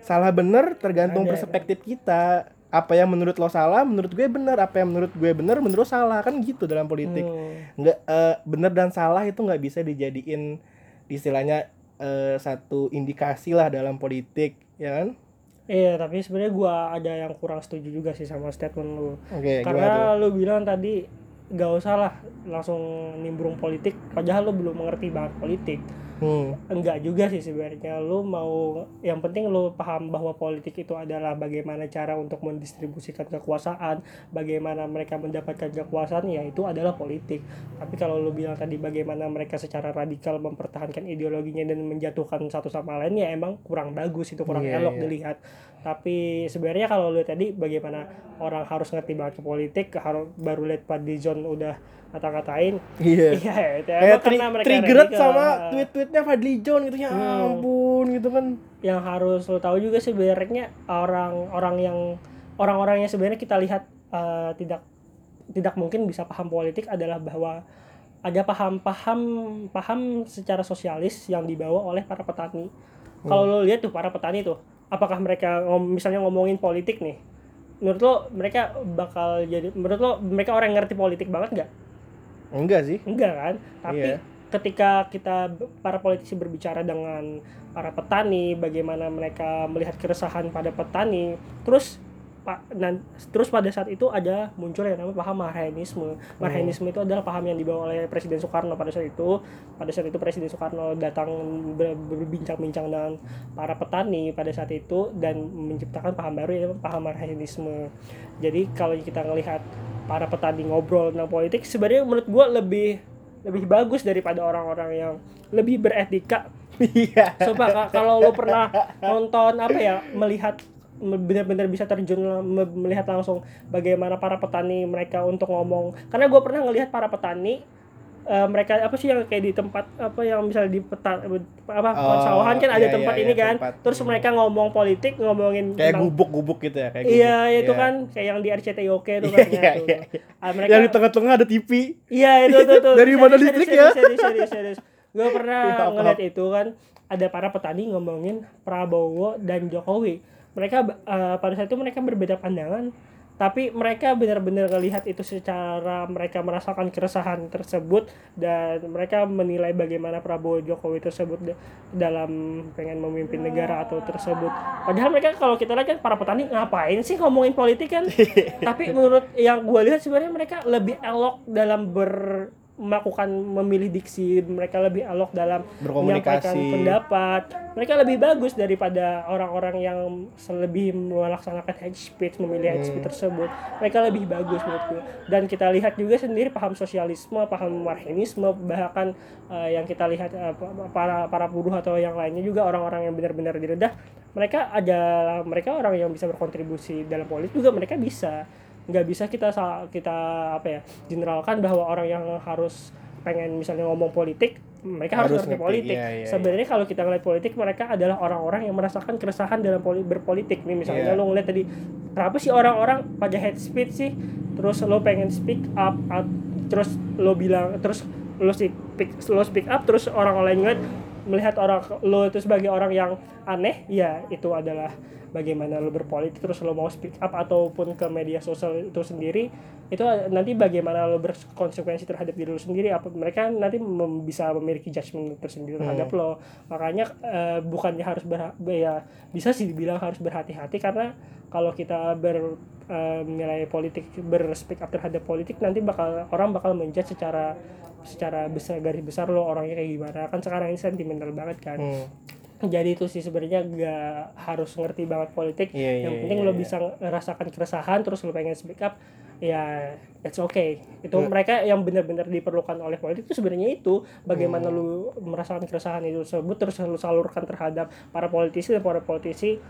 Salah benar tergantung Ada, perspektif kita. Apa yang menurut lo salah menurut gue benar. Apa yang menurut gue benar menurut lo salah. Kan gitu dalam politik. Hmm. nggak eh, benar dan salah itu nggak bisa dijadiin istilahnya eh, satu indikasi lah dalam politik ya kan Iya, tapi sebenarnya gua ada yang kurang setuju juga sih sama statement lu. oke tuh Karena lu bilang tadi gak usah lah langsung nimbrung politik, padahal lu belum mengerti banget politik. Hmm. enggak juga sih sebenarnya lu mau yang penting lu paham bahwa politik itu adalah bagaimana cara untuk mendistribusikan kekuasaan bagaimana mereka mendapatkan kekuasaan ya itu adalah politik tapi kalau lu bilang tadi bagaimana mereka secara radikal mempertahankan ideologinya dan menjatuhkan satu sama lain ya emang kurang bagus itu kurang Iya, elok iya. dilihat tapi sebenarnya kalau lu tadi bagaimana orang harus ngerti banget ke politik harus baru lihat Fadlizon udah kata-katain Iya. iya itu Kayak tri triggered sama tweet-tweetnya Fadli John gitu ya Hmm. ampun gitu kan. yang harus lo tahu juga sebenarnya orang-orang yang orang-orang yang sebenarnya kita lihat eh, tidak tidak mungkin bisa paham politik adalah bahwa ada paham-paham paham secara sosialis yang dibawa oleh para petani. Kalau lo lihat tuh para petani tuh, apakah mereka ngom- misalnya ngomongin politik nih? Menurut lo mereka bakal jadi menurut lo mereka orang yang ngerti politik banget nggak? Enggak sih. Enggak kan? Tapi Iya. ketika kita para politisi berbicara dengan para petani, bagaimana mereka melihat keresahan pada petani, terus pak dan terus pada saat itu ada muncul yang namanya paham marhaenisme. Marhaenisme itu adalah paham yang dibawa oleh Presiden Soekarno pada saat itu. Pada saat itu Presiden Soekarno datang ber- berbincang-bincang dengan para petani pada saat itu dan menciptakan paham baru yaitu paham marhaenisme. Jadi kalau kita ngelihat para petani ngobrol tentang politik sebenarnya menurut gua lebih lebih bagus daripada orang-orang yang lebih beretika. Iya. Coba Kak, kalau lo pernah nonton apa ya melihat me- benar-benar bisa terjun me- melihat langsung bagaimana para petani mereka untuk ngomong karena gue pernah ngelihat para petani eh, mereka apa sih yang kayak di tempat apa yang misalnya di peta apa Oh, persawahan kan ada iya, tempat iya, ini iya, kan tempat. terus Hmm. mereka ngomong politik ngomongin Kayak gubuk-gubuk gitu ya, kayak gubuk. iya itu Iya. kan kayak yang di RCTI Oke tuh Iya, kan iya, ya, tuh. iya. Ah, mereka Yang di tengah-tengah ada TV. Iya itu tuh tuh. Dari mana listrik ya? Serius serius serius. Gue pernah Iya, apa? ngeliat itu kan ada para petani ngomongin Prabowo dan Jokowi. Mereka eh, pada saat itu mereka berbeda pandangan, tapi mereka benar-benar ngelihat itu secara mereka merasakan keresahan tersebut dan mereka menilai bagaimana Prabowo Jokowi tersebut da- dalam pengen memimpin negara atau tersebut. Padahal mereka kalau kita lihat kan para petani ngapain sih ngomongin politik kan? tapi menurut yang gue lihat sebenarnya mereka lebih elok dalam ber melakukan memilih diksi mereka lebih elok dalam menyampaikan pendapat. Mereka lebih bagus daripada orang-orang yang lebih melaksanakan hate speech memilih hate speech Hmm. tersebut. Mereka lebih bagus menurutku dan kita lihat juga sendiri paham sosialisme paham marxisme bahkan eh, yang kita lihat eh, para para buruh atau yang lainnya juga orang-orang yang benar-benar diredah mereka ada mereka orang yang bisa berkontribusi dalam politik juga mereka bisa nggak bisa kita sa- kita apa ya generalkan bahwa orang yang harus pengen misalnya ngomong politik mereka harus, Harus ngerti politik. Iya, iya, sebenarnya kalau kita ngeliat politik mereka adalah orang-orang yang merasakan keresahan dalam poli- berpolitik. Nih misalnya Iya. lo ngeliat tadi kenapa sih orang-orang pada hate speech sih? Terus lo pengen speak up at- terus lo bilang terus lo speak lo speak up terus orang lain ngeliat melihat orang lo itu sebagai orang yang aneh ya itu adalah bagaimana lo berpolitik terus lo mau speak up ataupun ke media sosial itu sendiri itu nanti bagaimana lo berkonsekuensi terhadap diri lo sendiri apa mereka nanti mem- bisa memiliki judgment tersendiri terhadap lo. Makanya eh, bukannya harus ber ya bisa sih dibilang harus berhati-hati karena kalau kita ber eh, menilai politik berspeak up terhadap politik nanti bakal orang bakal menjudge secara secara besar garis besar lo orangnya kayak gimana. Kan sekarang ini sentimental banget kan. Hmm. Jadi itu sih sebenarnya gak harus ngerti banget politik Iya, yang iya, penting iya, lo iya. bisa ngerasakan keresahan terus lo pengen speak up ya it's okay itu Hmm. mereka yang benar-benar diperlukan oleh politik itu sebenarnya itu Hmm. bagaimana lu merasakan keresahan itu tersebut terus lu salurkan terhadap para politisi dan para politisi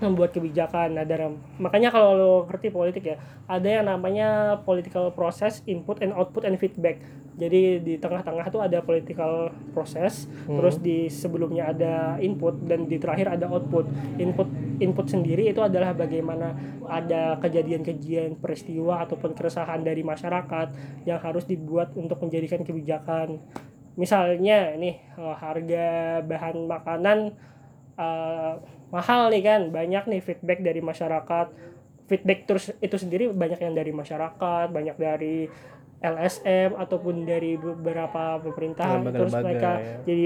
membuat kebijakan nah dalam makanya kalau lo ngerti politik ya ada yang namanya political process input and output and feedback. Jadi di tengah-tengah tuh ada political process terus di sebelumnya ada input dan di terakhir ada output. Input input sendiri itu adalah bagaimana ada kejadian-kejadian peristiwa ataupun keresahan dari masyarakat yang harus dibuat untuk menjadikan kebijakan. Misalnya nih eh, harga bahan makanan eh, mahal nih kan banyak nih feedback dari masyarakat. Feedback terus itu sendiri banyak yang dari masyarakat banyak dari LSM ataupun dari beberapa pemerintahan. Terus Lembaga-lembaga, mereka ya. jadi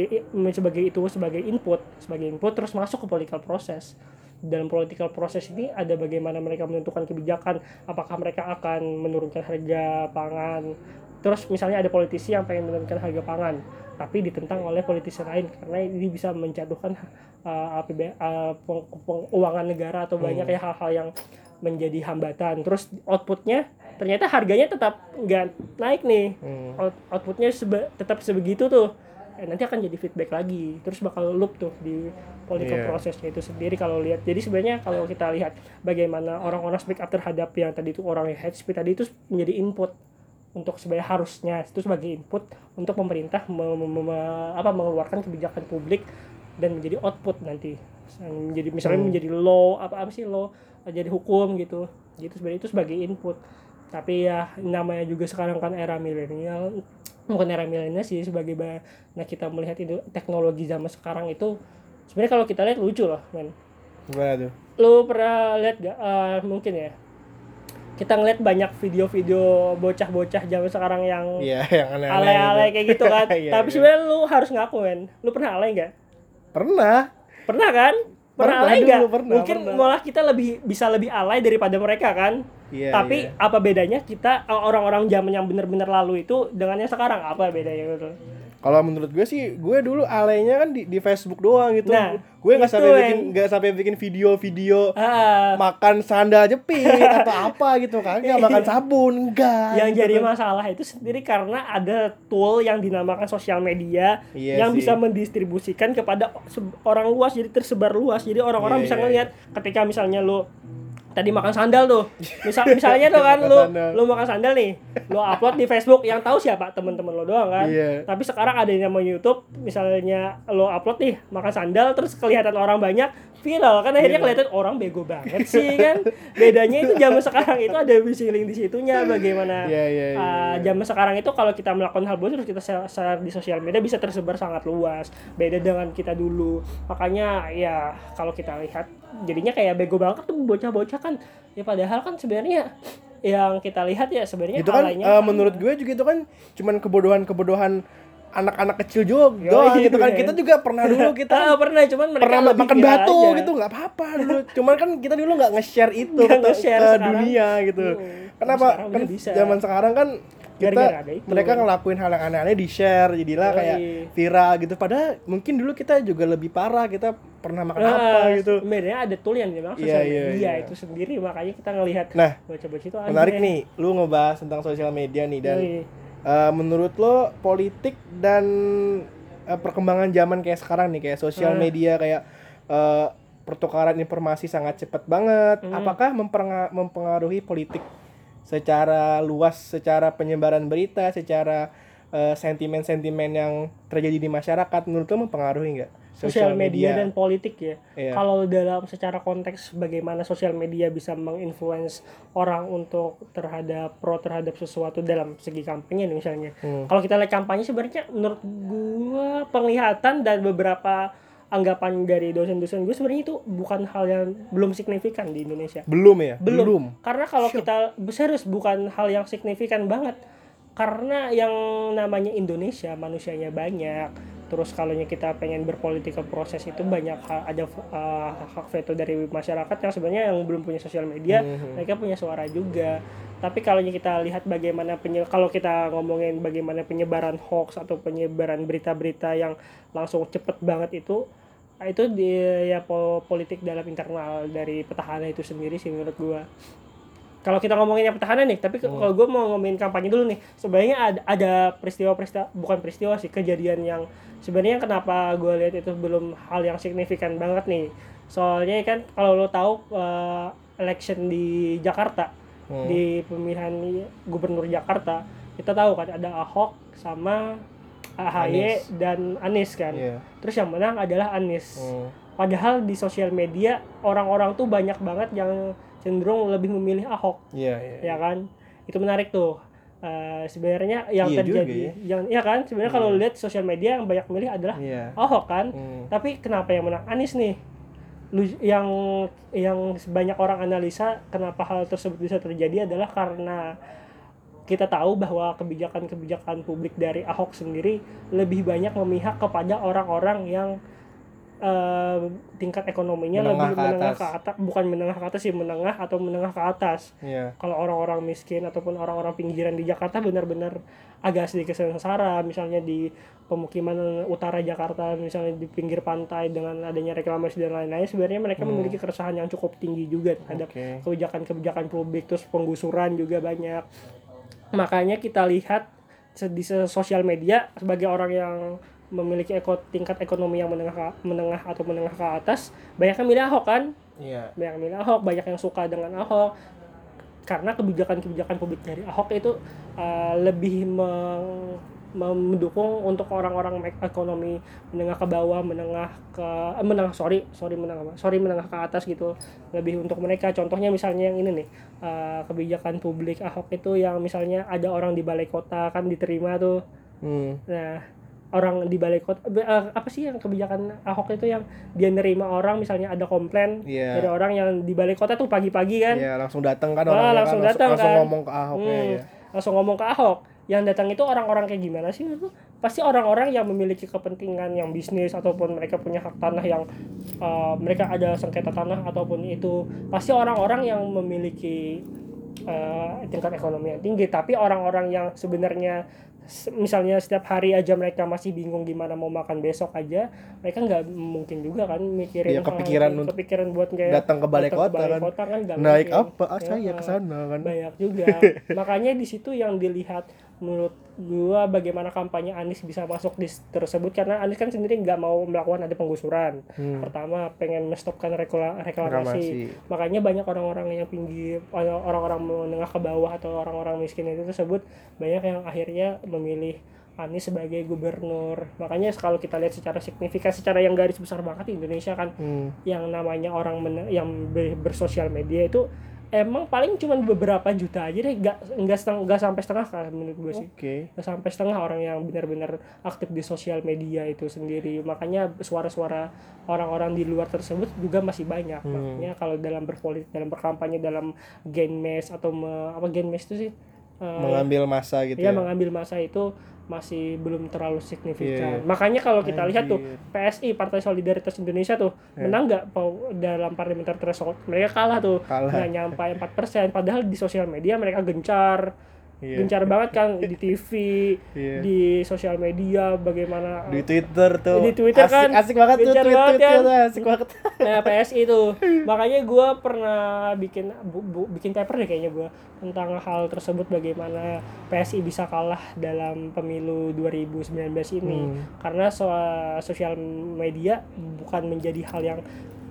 sebagai itu sebagai input sebagai input terus masuk ke political process. Dalam political process ini ada bagaimana mereka menentukan kebijakan apakah mereka akan menurunkan harga pangan. Terus misalnya ada politisi yang pengen menurunkan harga pangan tapi ditentang oleh politisi lain karena ini bisa menjatuhkan uh, APB uh, peng- keuangan negara atau banyak ya hal-hal yang menjadi hambatan. Terus outputnya ternyata harganya tetap nggak naik nih. Hmm. Out- outputnya sebe- tetap sebegitu tuh. Eh, nanti akan jadi feedback lagi. Terus bakal loop tuh di political Iya. prosesnya itu sendiri kalau lihat. Jadi sebenarnya kalau kita lihat bagaimana orang-orang speak up terhadap yang tadi itu orang yang hate speech tadi itu menjadi input untuk sebenarnya harusnya itu sebagai input untuk pemerintah me- me- me- apa mengeluarkan kebijakan publik dan menjadi output nanti menjadi misalnya Hmm. menjadi law apa apa sih law jadi hukum gitu gitu sebenarnya itu sebagai input tapi ya namanya juga sekarang kan era milenial bukan era milenial sih sebagai ba- nah kita melihat itu teknologi zaman sekarang itu sebenarnya kalau kita lihat lucu loh men Gimana tuh? lu pernah lihat gak eh, mungkin ya kita ngeliat banyak video-video bocah-bocah zaman sekarang yang Iya, yang aneh-aneh. alay-alay gitu. kayak gitu kan Iya, tapi iya. sebenarnya lu harus ngaku men lu pernah alay nggak Pernah. pernah kan pernah, Pernah alay nggak mungkin pernah. malah kita lebih bisa lebih alay daripada mereka kan Iya. tapi iya. apa bedanya kita orang-orang zaman yang bener-bener lalu itu dengan yang sekarang apa bedanya gitu Kalau menurut gue sih, gue dulu alaynya kan di, di Facebook doang gitu. Nah, gue nggak sampai bikin nggak sampai bikin video-video ah, makan sandal jepit atau apa gitu kagak makan sabun enggak yang gitu jadi kan. masalah itu sendiri karena ada tool yang dinamakan sosial media Iya yang sih. bisa mendistribusikan kepada orang luas jadi tersebar luas jadi orang-orang Iya, bisa iya, ngelihat ketika misalnya lu tadi makan sandal tuh misal misalnya tuh kan lu sandal. lu makan sandal nih lu upload di Facebook yang tahu siapa teman-teman lo doang kan Iya. tapi sekarang ada yang namanya YouTube misalnya lo upload nih makan sandal terus kelihatan orang banyak viral kan akhirnya Viral. kelihatan orang bego banget sih kan bedanya itu zaman sekarang itu ada visi link di situnya bagaimana Iya, iya, iya, uh, iya. zaman sekarang itu kalau kita melakukan hal buruk terus kita share, share di sosial media bisa tersebar sangat luas beda dengan kita dulu makanya ya kalau kita lihat jadinya kayak bego banget tuh bocah-bocah kan ya padahal kan sebenarnya yang kita lihat ya sebenarnya itu kan eh, sama. menurut gue juga itu kan cuman kebodohan-kebodohan anak-anak kecil juga doang gitu kan iya. kita juga pernah dulu kita Ah, pernah cuman mereka pernah lebih makan batu aja. gitu nggak apa-apa dulu cuman kan kita dulu nggak nge-share itu ke, nge-share ke sekarang. dunia gitu Hmm. kenapa kan bisa. zaman sekarang kan kita Gara-gara ada itu. mereka ngelakuin hal yang aneh-aneh di share jadilah Yoi. kayak viral gitu padahal mungkin dulu kita juga lebih parah kita pernah makan Nah, apa gitu Sebenarnya ada tool yang dimaksud Iya, sosial iya, media iya. itu sendiri makanya kita ngelihat nah bocah-bocah itu menarik aneh. nih lu ngebahas tentang sosial media nih dan Yoi. Eh, menurut lo politik dan eh, perkembangan zaman kayak sekarang nih kayak sosial Ah. media kayak eh, pertukaran informasi sangat cepat banget Hmm. apakah mempenga- mempengaruhi politik secara luas secara penyebaran berita secara sentimen-sentimen yang terjadi di masyarakat menurut lo mempengaruhi nggak sosial media, dan politik ya. Iya. Kalau dalam secara konteks bagaimana sosial media bisa menginfluence orang untuk terhadap pro terhadap sesuatu dalam segi kampanye nih misalnya. Hmm. Kalau kita lihat kampanye sebenarnya menurut gua penglihatan dan beberapa anggapan dari dosen-dosen gue sebenarnya itu bukan hal yang belum signifikan di Indonesia. belum ya Belum. Karena kalau kita serius bukan hal yang signifikan banget. Karena yang namanya Indonesia manusianya banyak. Terus kalau kita pengen berpolitical proses itu banyak ada uh, hak veto dari masyarakat yang sebenarnya yang belum punya sosial media, Mhm. mereka punya suara juga. Tapi kalau kita lihat bagaimana penye kalau kita ngomongin bagaimana penyebaran hoax atau penyebaran berita-berita yang langsung cepet banget itu itu di ya po- politik dalam internal dari petahana itu sendiri sih menurut gua kalau kita ngomongin yang petahana nih tapi Hmm. kalau gue mau ngomongin kampanye dulu nih sebenarnya ada ada peristiwa-peristiwa bukan peristiwa sih kejadian yang sebenarnya kenapa gue lihat itu belum hal yang signifikan banget nih soalnya kan kalau lo tahu eh, election di Jakarta Hmm. di pemilihan gubernur Jakarta kita tahu kan ada Ahok sama AHY Anies. dan Anies kan Iya. terus yang menang adalah Anies Hmm. padahal di sosial media orang-orang tuh banyak banget yang cenderung lebih memilih Ahok. Iya iya ya kan? Itu menarik tuh. Eh, sebenarnya yang Iya terjadi juga ya. yang ya kan? Sebenarnya kalau lihat sosial media yang banyak milih adalah iya. Ahok kan? Hmm. tapi kenapa yang menang? Anies nih. Lu yang yang banyak orang analisa kenapa hal tersebut bisa terjadi adalah karena kita tahu bahwa kebijakan-kebijakan publik dari Ahok sendiri lebih banyak memihak kepada orang-orang yang eh, tingkat ekonominya Menengah lebih ke menengah atas. ke atas bukan menengah ke atas sih menengah atau menengah ke atas Iya. kalau orang-orang miskin ataupun orang-orang pinggiran di Jakarta benar-benar agak sedikit sengsara misalnya di pemukiman utara Jakarta misalnya di pinggir pantai dengan adanya reklamasi dan lain-lain sebenarnya mereka memiliki keresahan yang cukup tinggi juga terhadap Oke. kebijakan-kebijakan publik terus penggusuran juga banyak makanya kita lihat di sosial media sebagai orang yang memiliki eko, tingkat ekonomi yang menengah menengah atau menengah ke atas banyak yang milih Ahok kan? Iya. banyak yang milih Ahok banyak yang suka dengan Ahok. Karena kebijakan-kebijakan publik dari Ahok itu uh, lebih meng- mendukung untuk orang-orang ekonomi menengah ke bawah menengah ke eh, menengah sorry sorry menengah sorry menengah ke atas gitu. Lebih untuk mereka. Contohnya misalnya yang ini nih uh, kebijakan publik Ahok itu yang misalnya ada orang di balai kota kan diterima tuh. Hmm. Nah, orang di balai kota eh, apa sih yang kebijakan Ahok itu yang dia nerima orang misalnya ada komplain Iya. dari orang yang di balai kota tuh pagi-pagi kan Iya, langsung datang kan Ah, orangnya langsung kan, datang langsung kan. ngomong ke Ahoknya Hmm, ya. langsung ngomong ke Ahok yang datang itu orang-orang kayak gimana sih itu pasti orang-orang yang memiliki kepentingan yang bisnis ataupun mereka punya hak tanah yang eh, mereka ada sengketa tanah ataupun itu pasti orang-orang yang memiliki eh, tingkat ekonomi yang tinggi tapi orang-orang yang sebenarnya se- misalnya setiap hari aja mereka masih bingung gimana mau makan besok aja mereka nggak mungkin juga kan mikirin hal- kepikiran untuk kepikiran buat kayak Datang ke balai datang kota kan. kota kan nggak Naik mungkin. apa? Ah, saya Ya, ke sana kan. banyak juga makanya di situ yang dilihat menurut gua bagaimana kampanye Anies bisa masuk di tersebut karena Anies kan sendiri nggak mau melakukan ada penggusuran Hmm. pertama pengen menstopkan rekla- reklamasi Reklamasi. makanya banyak orang-orang yang pinggir orang-orang menengah ke bawah atau orang-orang miskin itu tersebut banyak yang akhirnya memilih Anies sebagai gubernur makanya kalau kita lihat secara signifikan secara yang garis besar banget di Indonesia kan Hmm. yang namanya orang yang ber- bersosial media itu emang paling cuma beberapa juta aja deh nggak nggak seteng- nggak sampai setengah kan menurut gue sih Oke. nggak sampai setengah orang yang benar-benar aktif di sosial media itu sendiri makanya suara-suara orang-orang di luar tersebut juga masih banyak Hmm. makanya kalau dalam berpolitik dalam berkampanye dalam gen mes atau me- apa gen mes itu sih Eh, Mengambil masa gitu ya, ya. mengambil masa itu masih belum terlalu signifikan. Iya. Makanya kalau kita lihat tuh Anjir. PSI Partai Solidaritas Indonesia tuh Iya. menang nggak dalam parliamentary threshold? Mereka kalah tuh. Kalah. Nggak nyampe 4% padahal di sosial media mereka gencar. Iya. Gencar banget kan di TV, Iya. di sosial media bagaimana Di Twitter tuh. Di Twitter asik, kan. Asik banget tuh Gencar tweet banget tweet kan. tuh, asik banget. Nah, PSI itu. Makanya gue pernah bikin bu- bu- bikin paper deh kayaknya gue tentang hal tersebut bagaimana PSI bisa kalah dalam pemilu 2019 ini. Hmm. Karena so- sosial media bukan menjadi hal yang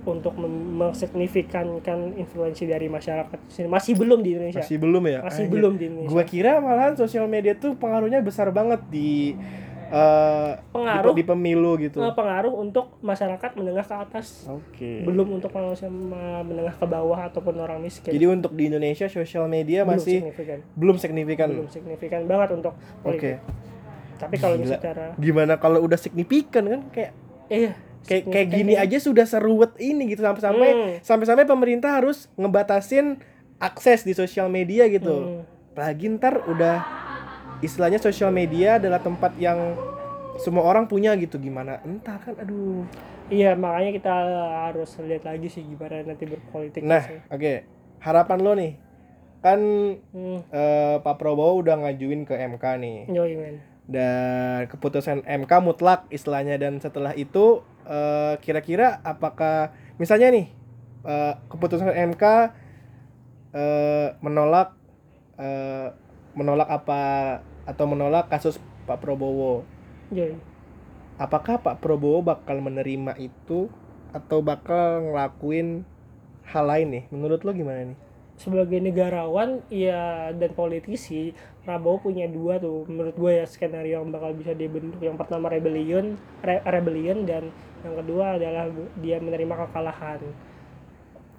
untuk mensignifikankan influensi dari masyarakat masih belum di Indonesia Masih belum ya? Masih Anjir. belum di Indonesia Gua kira malahan sosial media tuh pengaruhnya besar banget di eh, Pengaruh. di, di pemilu gitu. Eh, pengaruh untuk masyarakat menengah ke atas Oke. belum untuk manusia menengah ke bawah ataupun orang miskin Jadi untuk di Indonesia sosial media belum masih signifikan belum signifikan. belum signifikan banget untuk Oke. politik. Tapi kalau secara Gimana kalau udah signifikan kan kayak iya kayak kayak gini aja sudah seruwet ini gitu sampai-sampai Hmm. sampai-sampai pemerintah harus ngebatasin akses di sosial media gitu. Hmm. Apalagi ntar udah istilahnya sosial media adalah tempat yang semua orang punya gitu gimana entar kan aduh Iya makanya kita harus lihat lagi sih gimana nanti berpolitik. nah sih. oke harapan lo nih kan Hmm. eh, Pak Prabowo udah ngajuin ke MK nih Yoi, men. Dan keputusan MK mutlak istilahnya. Dan setelah itu eh, kira-kira apakah misalnya nih eh, keputusan MK eh, menolak eh, menolak apa atau menolak kasus Pak Prabowo? Yoi. apakah Pak Prabowo bakal menerima itu atau bakal ngelakuin hal lain nih? Menurut lo gimana nih Sebagai negarawan ya dan politisi Prabowo punya dua tuh menurut gue ya skenario yang bakal bisa dibentuk. Yang pertama rebellion, re- rebellion dan yang kedua adalah dia menerima kekalahan.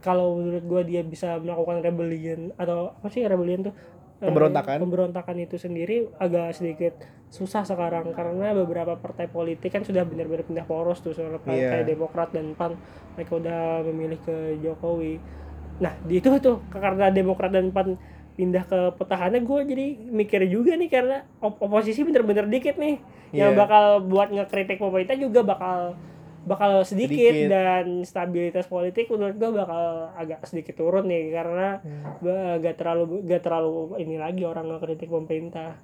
Kalau menurut gue dia bisa melakukan rebellion atau apa sih rebellion tuh? Eh, Pemberontakan. pemberontakan itu sendiri agak sedikit susah sekarang karena beberapa partai politik kan sudah benar-benar pindah poros tuh soal kayak Demokrat dan PAN mereka udah memilih ke Jokowi. Nah di itu tuh karena Demokrat dan PAN pindah ke petahana gue jadi mikir juga nih karena op- oposisi bener-bener dikit nih yang Iya. bakal buat ngekritik pemerintah juga bakal bakal sedikit, Sedikit. dan stabilitas politik menurut gue bakal agak sedikit turun nih karena ba- gak terlalu gak terlalu ini lagi orang ngekritik pemerintah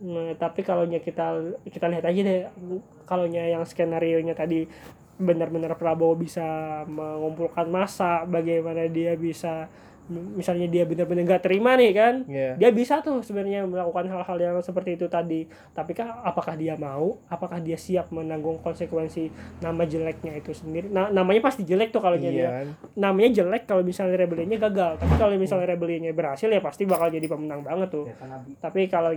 Nah, tapi kalau kita kita lihat aja deh kalau yang skenario nya tadi benar-benar Prabowo bisa mengumpulkan massa bagaimana dia bisa misalnya dia benar-benar nggak terima nih kan? Iya. dia bisa tuh sebenarnya melakukan hal-hal yang seperti itu tadi. Tapi kan apakah dia mau? Apakah dia siap menanggung konsekuensi nama jeleknya itu sendiri? Nah, namanya pasti jelek tuh kalau Iya dia kan? namanya jelek kalau misalnya rebellinya gagal. Tapi kalau misalnya rebellinya berhasil ya pasti bakal jadi pemenang banget tuh. Tapi kalau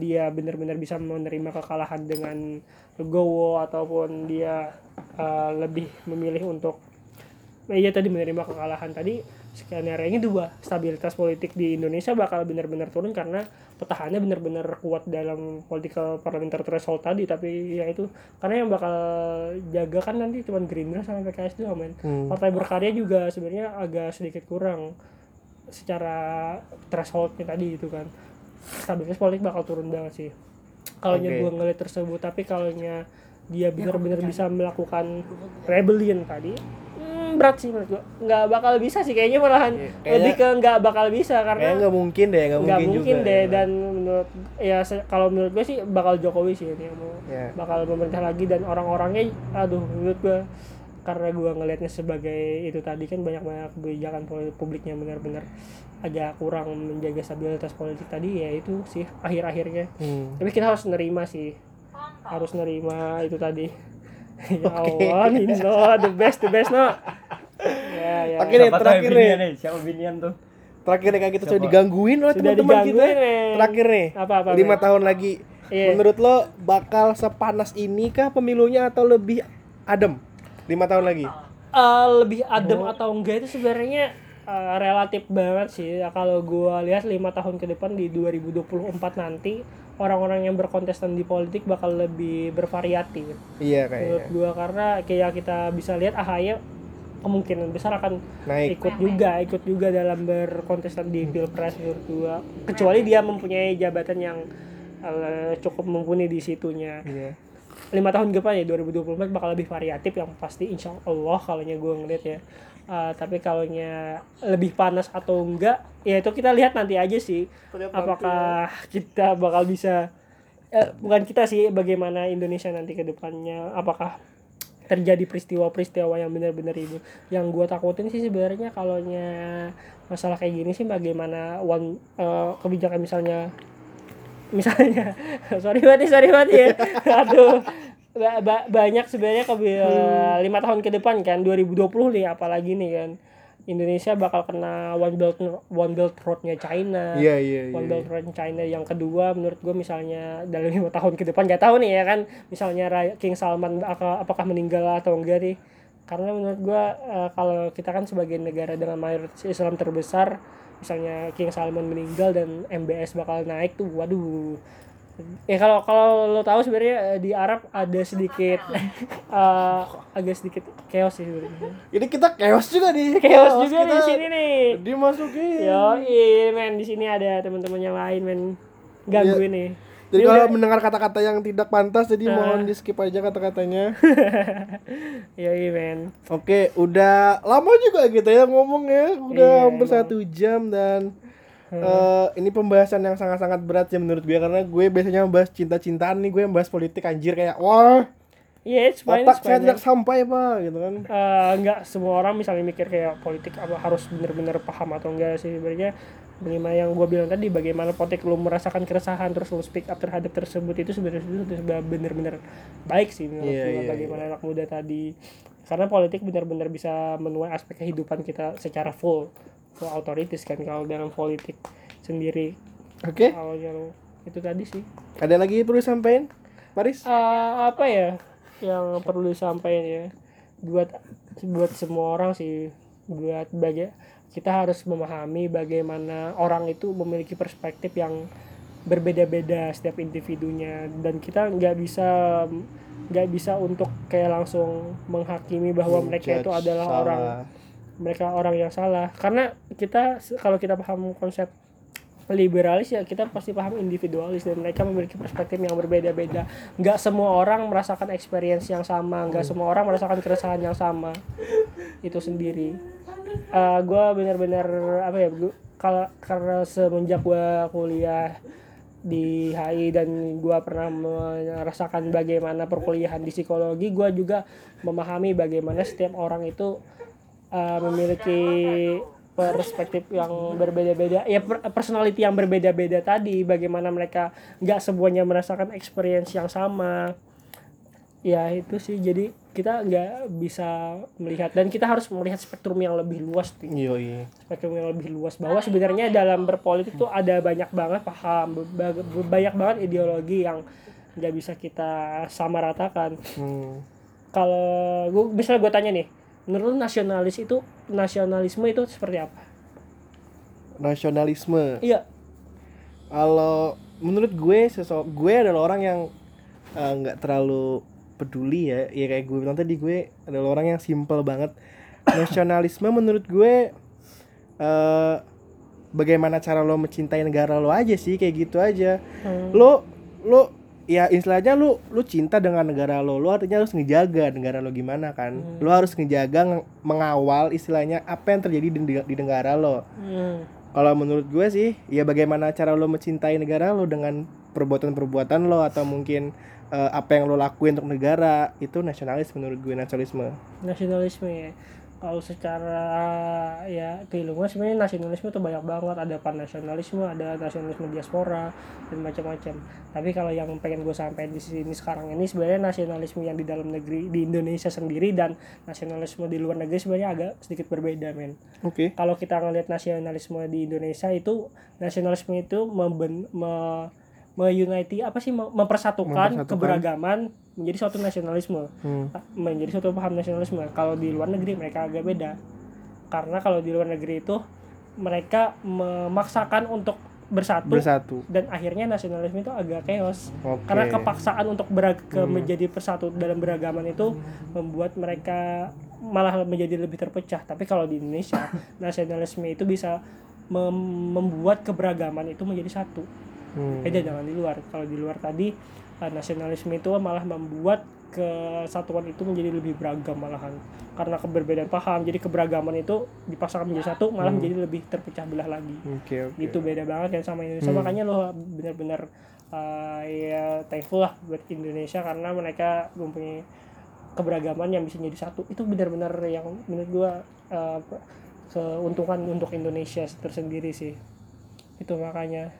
dia benar-benar bisa menerima kekalahan dengan legowo ataupun dia uh, lebih memilih untuk nah, iya tadi menerima kekalahan tadi skenario nya dua stabilitas politik di Indonesia bakal benar-benar turun karena petahana benar-benar kuat dalam political parliamentary threshold tadi tapi ya itu karena yang bakal jaga kan nanti cuma Gerindra sama PKS doang men Hmm. partai berkarya juga sebenarnya agak sedikit kurang secara thresholdnya tadi itu kan stabilitas politik bakal turun banget sih kalau Oke. gue ngeliat tersebut tapi kalau dia benar-benar bisa melakukan rebellion tadi berat sih menurut gue nggak bakal bisa sih kayaknya malahan. Iya, kayaknya- lebih ke nggak bakal bisa karena nggak mungkin deh, nggak mungkin, mungkin, juga. deh. dan menurut ya kalau menurut gue sih bakal Jokowi sih ini yang mau Ya. bakal memerintah lagi. Dan orang-orangnya aduh menurut gue karena gue ngelihatnya sebagai itu tadi kan banyak banyak kebijakan publiknya benar-benar agak kurang menjaga stabilitas politik tadi ya itu sih akhir-akhirnya. Hmm. tapi kita harus nerima sih. Harus nerima itu tadi ya Oke. Allah Nino the best the best no ya ya Oke nih, tahu terakhir Binian nih. Siapa Binian tuh? Terakhir nih kayak kita sudah Coba. digangguin oleh Sudah teman-teman kita. men. Terakhir nih. Apa, apa, Lima tahun lagi. Iya. Menurut lo bakal sepanas ini kah pemilunya atau lebih adem? Lima tahun lagi. Eh, lebih adem atau enggak itu sebenarnya eh, relatif banget sih Ya, kalau gua lihat lima tahun ke depan di 2024 nanti orang-orang yang berkontestan di politik bakal lebih bervariatif Iya menurut kayaknya. gua karena kayak kita bisa lihat AHY kemungkinan besar akan Naik. ikut juga ikut juga dalam berkontestan di pilpres menurut gua kecuali dia mempunyai jabatan yang eh, cukup mumpuni di situnya Iya. lima tahun ke depan ya 2024 bakal lebih variatif yang pasti insya Allah kalau gue ngeliat ya Uh, tapi kalau lebih panas atau enggak ya itu kita lihat nanti aja sih. Lihat apakah kita bakal bisa eh, bukan kita sih bagaimana Indonesia nanti ke depannya. Apakah terjadi peristiwa-peristiwa yang benar-benar ini? Yang gua takutin sih sebenarnya kalau masalah kayak gini sih bagaimana one eh, kebijakan misalnya misalnya sorry banget sorry banget ya. Aduh ba- ba- banyak sebenarnya ke lima tahun ke depan kan 2020 nih apalagi nih kan. Indonesia bakal kena one belt one belt roadnya China Iya iya iya. One Belt Road China. Yang kedua menurut gue misalnya dalam lima tahun ke depan gak tahu nih ya kan misalnya King Salman aka- apakah meninggal atau enggak nih. Karena menurut gue eh, kalau kita kan sebagai negara dengan mayoritas Islam terbesar misalnya King Salman meninggal dan MBS bakal naik tuh waduh ya kalau kalau lo tahu sebenarnya eh, di Arab ada sedikit eh, agak sedikit chaos sih sebenarnya Ini kita chaos juga nih. chaos juga kita di sini nih Dimasukin. Yo, iya men di sini ada teman-teman yang lain men gangguin nih. Jadi Ini kalau udah- mendengar kata-kata yang tidak pantas, jadi Ah. mohon di skip aja kata-katanya. Yo, iya men. Oke, udah lama juga kita ya ngomong ya, udah Iya, hampir satu jam dan eh, ini pembahasan yang sangat-sangat berat ya menurut gue karena gue biasanya membahas cinta-cintaan nih gue membahas politik anjir kayak wah Iya, it's fine, otak saya tidak sampai pak gitu kan. Eh, enggak semua orang misalnya mikir kayak politik apa harus bener-bener paham atau enggak sih. Sebenarnya bagaimana yang gue bilang tadi bagaimana politik lu merasakan keresahan terus lu speak up terhadap tersebut itu sebenarnya bener-bener baik sih menurut Iya, gua, iya, bagaimana anak muda tadi. Karena politik benar-benar bisa menuai aspek kehidupan kita secara full full authorities kan kalau dalam politik sendiri. Oke, awalnya lu itu tadi sih. Ada lagi perlu disampaikan, Paris? Eh, apa ya yang perlu disampaikan ya? Buat buat semua orang sih buat bagi kita harus memahami bagaimana orang itu memiliki perspektif yang berbeda-beda setiap individunya. Dan kita nggak bisa nggak bisa untuk kayak langsung menghakimi bahwa mereka itu adalah salah. orang mereka orang yang salah. Karena kita kalau kita paham konsep liberalis ya kita pasti paham individualis dan mereka memiliki perspektif yang berbeda-beda. Nggak semua orang merasakan experience yang sama nggak semua orang merasakan keresahan yang sama. Itu sendiri. Eh gue benar-benar apa ya kalau karena semenjak gue kuliah di HI dan gue pernah merasakan bagaimana perkuliahan di psikologi gue juga memahami bagaimana setiap orang itu uh, memiliki perspektif yang berbeda-beda ya per- personality yang berbeda-beda tadi bagaimana mereka nggak semuanya merasakan experience yang sama. Ya itu sih. Jadi kita nggak bisa melihat dan kita harus melihat spektrum yang lebih luas Iya iya. spektrum yang lebih luas. Bahwa sebenarnya dalam berpolitik tuh ada banyak banget paham ba- ba- banyak banget ideologi yang nggak bisa kita samaratakan. Hmm. kalau gue misalnya gue tanya nih menurut nasionalis itu nasionalisme itu seperti apa Nasionalisme. iya Kalau menurut gue sosok gue adalah orang yang eh, nggak terlalu peduli ya. Ya kayak gue bilang tadi gue adalah orang yang simple banget. Nasionalisme menurut gue eh bagaimana cara lo mencintai negara lo aja sih kayak gitu aja. Hmm. Lo lo ya istilahnya lu lu cinta dengan negara lo. Lo artinya harus ngejaga negara lo gimana kan. Lo harus ngejaga nge- mengawal istilahnya apa yang terjadi di, di negara lo. Hmm. Kalau menurut gue sih, ya bagaimana cara lo mencintai negara lo dengan perbuatan-perbuatan lo atau mungkin eh, apa yang lo lakuin untuk negara itu nasionalis menurut gue nasionalisme. nasionalisme ya kalau secara ya keilmuan sebenarnya nasionalisme tuh banyak banget. Ada pan-nasionalisme ada nasionalisme diaspora dan macam-macam. Tapi kalau yang pengen gue sampaikan di sini sekarang ini sebenarnya nasionalisme yang di dalam negeri di Indonesia sendiri dan nasionalisme di luar negeri sebenarnya agak sedikit berbeda men. Oke. kalau kita ngelihat nasionalisme di Indonesia itu nasionalisme itu memben, me, meuniti apa sih mem- mempersatukan, Mempersatukan. keberagaman menjadi suatu nasionalisme Hmm. menjadi suatu paham nasionalisme kalau di luar negeri mereka agak beda karena kalau di luar negeri itu mereka memaksakan untuk bersatu, Bersatu. dan akhirnya nasionalisme itu agak chaos Oke. karena kepaksaan untuk berag- ke- Hmm. menjadi persatu dalam beragaman itu membuat mereka malah menjadi lebih terpecah tapi kalau di Indonesia nasionalisme itu bisa mem- membuat keberagaman itu menjadi satu Hmm. beda dengan di luar. Kalau di luar tadi eh, nasionalisme itu malah membuat kesatuan itu menjadi lebih beragam malahan. Karena keberbedaan paham jadi keberagaman itu dipaksakan menjadi satu malah menjadi lebih terpecah belah lagi. Oke oke. gitu beda banget kan sama Indonesia. Hmm. makanya lo benar-benar uh, ya thankful lah buat Indonesia karena mereka mempunyai keberagaman yang bisa jadi satu. Itu benar-benar yang menurut gua uh, keuntungan untuk Indonesia tersendiri sih. Itu makanya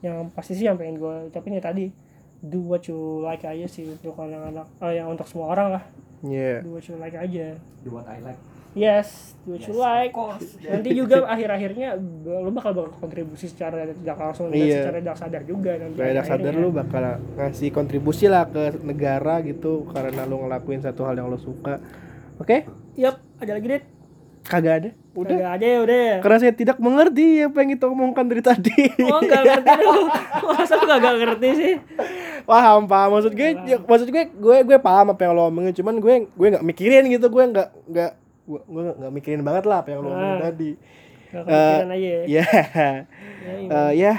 yang pasti sih yang pengen gua ucapin ya tadi do what you like aja sih untuk anak-anak eh, yang untuk semua orang lah Iya. do what you like aja Do what I like. yes do what you Yes, like of course. nanti juga akhir-akhirnya lo bakal berkontribusi secara tidak langsung dan Iya. secara tidak sadar juga nanti Kayak sadar lu bakal ngasih kontribusi lah ke negara gitu karena lu ngelakuin satu hal yang lo suka. Oke? Yap, ada lagi deh. Kagak ada. Udah. Udah aja ya udah. ya. Karena saya tidak mengerti apa yang kita omongkan dari tadi. Oh enggak ngerti dong. Masa lu gak ngerti sih? paham paham maksud gue ya, maksud gue gue gue paham apa yang lo omongin cuman gue gue nggak mikirin gitu gue nggak nggak gue gue nggak mikirin banget lah apa yang lo omongin Ah. tadi Gak kepikiran aja ya. ya Ya. Eh, ya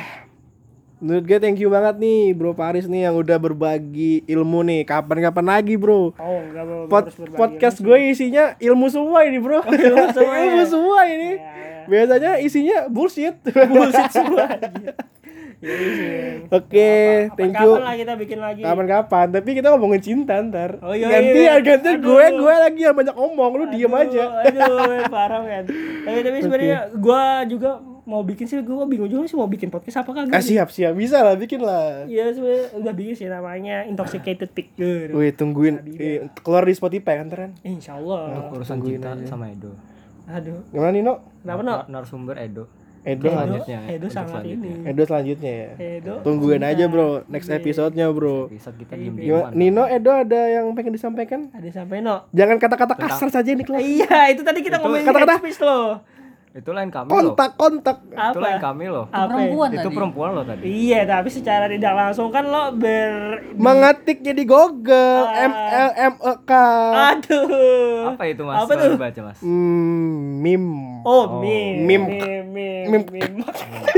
menurut gue thank you banget nih bro Paris nih yang udah berbagi ilmu nih kapan-kapan lagi bro Oh, enggak mau Pod- podcast gue isinya ilmu semua ini bro ilmu semua ya? ilmu semua ini. Ya, ya. biasanya isinya bullshit Bullshit semua. Iya sih. oke thank you Kapan lah kita bikin lagi? Kapan-kapan, tapi kita ngomongin cinta ntar. Oh, iya, gantian, iya. gantian Aduh. gue, gue lagi yang banyak omong, lu diem Aduh, aja. Aduh, parah men. Tapi tapi sebenarnya gua juga mau bikin sih gua bingung juga sih mau bikin podcast apa kagak. Ah, nih. siap, siap, bisa lah, bikin lah. Iya sebenarnya udah bikin sih namanya Intoxicated Pig. Gitu. Wih, tungguin eh, keluar di Spotify kan ntaran. Insya Allah. Urusan cinta sama Edo. Aduh. Gimana Nino? Kenapa no? Nar- Narasumber Edo. Edo, Edo, selanjutnya ya, Edo sangat selanjutnya. ini. Edo selanjutnya ya. Edo. Tungguin aja bro, next episode-nya bro. Bisa kita diem Gimana? Nino, Edo ada yang pengen disampaikan? Ada sampai no. Jangan kata-kata kasar saja nih, kelas. Iya, itu tadi kita ngomongin kata-kata- headspace loh. Itu lain kami loh. kontak kontak Itu lain Apa? kami loh. Apa? perempuan Itu tadi. perempuan loh tadi. Iya, tapi secara tidak langsung kan lo ber mengetiknya di Google Ah. M L M E K Aduh. Apa itu mas? Apa tuh? baca mas. Hmm, mim Oh, mim. Mim. Mim. Mim. Mim. mim.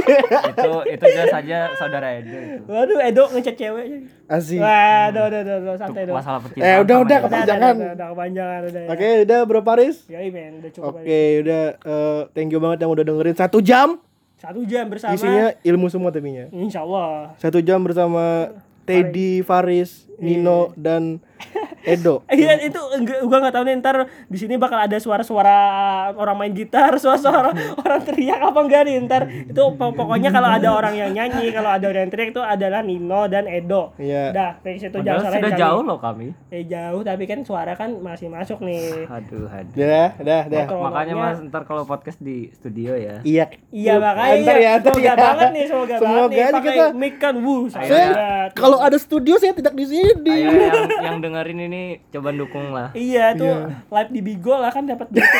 itu itu jelas saja saudara Edo itu. Waduh, Edo ngechat cewek. Asik Waduh, udah, udah, udah, Itu santai dong. masalah percintaan. Eh, udah, sama udah. Udah, kepanjangan. udah, udah, udah, kepanjangan udah. ya. oke udah bro Paris Yoi, men, udah cukup oke aja. udah eh, thank you banget yang udah dengerin satu jam Satu jam bersama. isinya ilmu semua tapinya Insya Allah. satu jam bersama Teddy Faris Nino dan Edo Iya itu enggak gua nggak tahu nih ntar di sini bakal ada suara-suara orang main gitar, suara-suara orang teriak apa enggak nih ntar itu po- pokoknya kalau ada orang yang nyanyi, kalau ada orang yang teriak itu adalah Nino dan Edo. Iya. Dah, dari situ Padahal jangan salahin sudah kami. jauh loh kami. Eh jauh tapi kan suara kan masih masuk nih. Aduh, aduh. udah udah udah Kalau Makanya mas ntar kalau podcast di studio ya. iya Iya makanya Ntar ya, ntar semoga ya. banget nih semoga, Semoga banget nih pakai kita- mic kan wuh saya kalau ada studio saya tidak di sini Ayo yang yang dengerin ini coba dukung lah. Iya tuh live di Bigo lah kan dapat duit.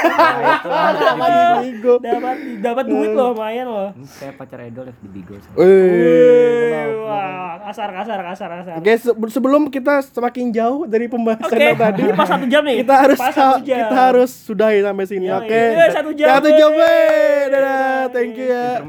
Nah. Dapat Bigo. dapat dapat duit loh lumayan loh. Ini Saya pacar Edo live di Bigo. Wih. Wah, kasar kasar kasar kasar. Oke, se- sebelum kita semakin jauh dari pembahasan yang tadi, ini pas satu jam nih. kita harus pas satu jam. kita harus sudahi sampai sini. Oke. Iya, satu jam, Satu jam. Dadah, thank you ya.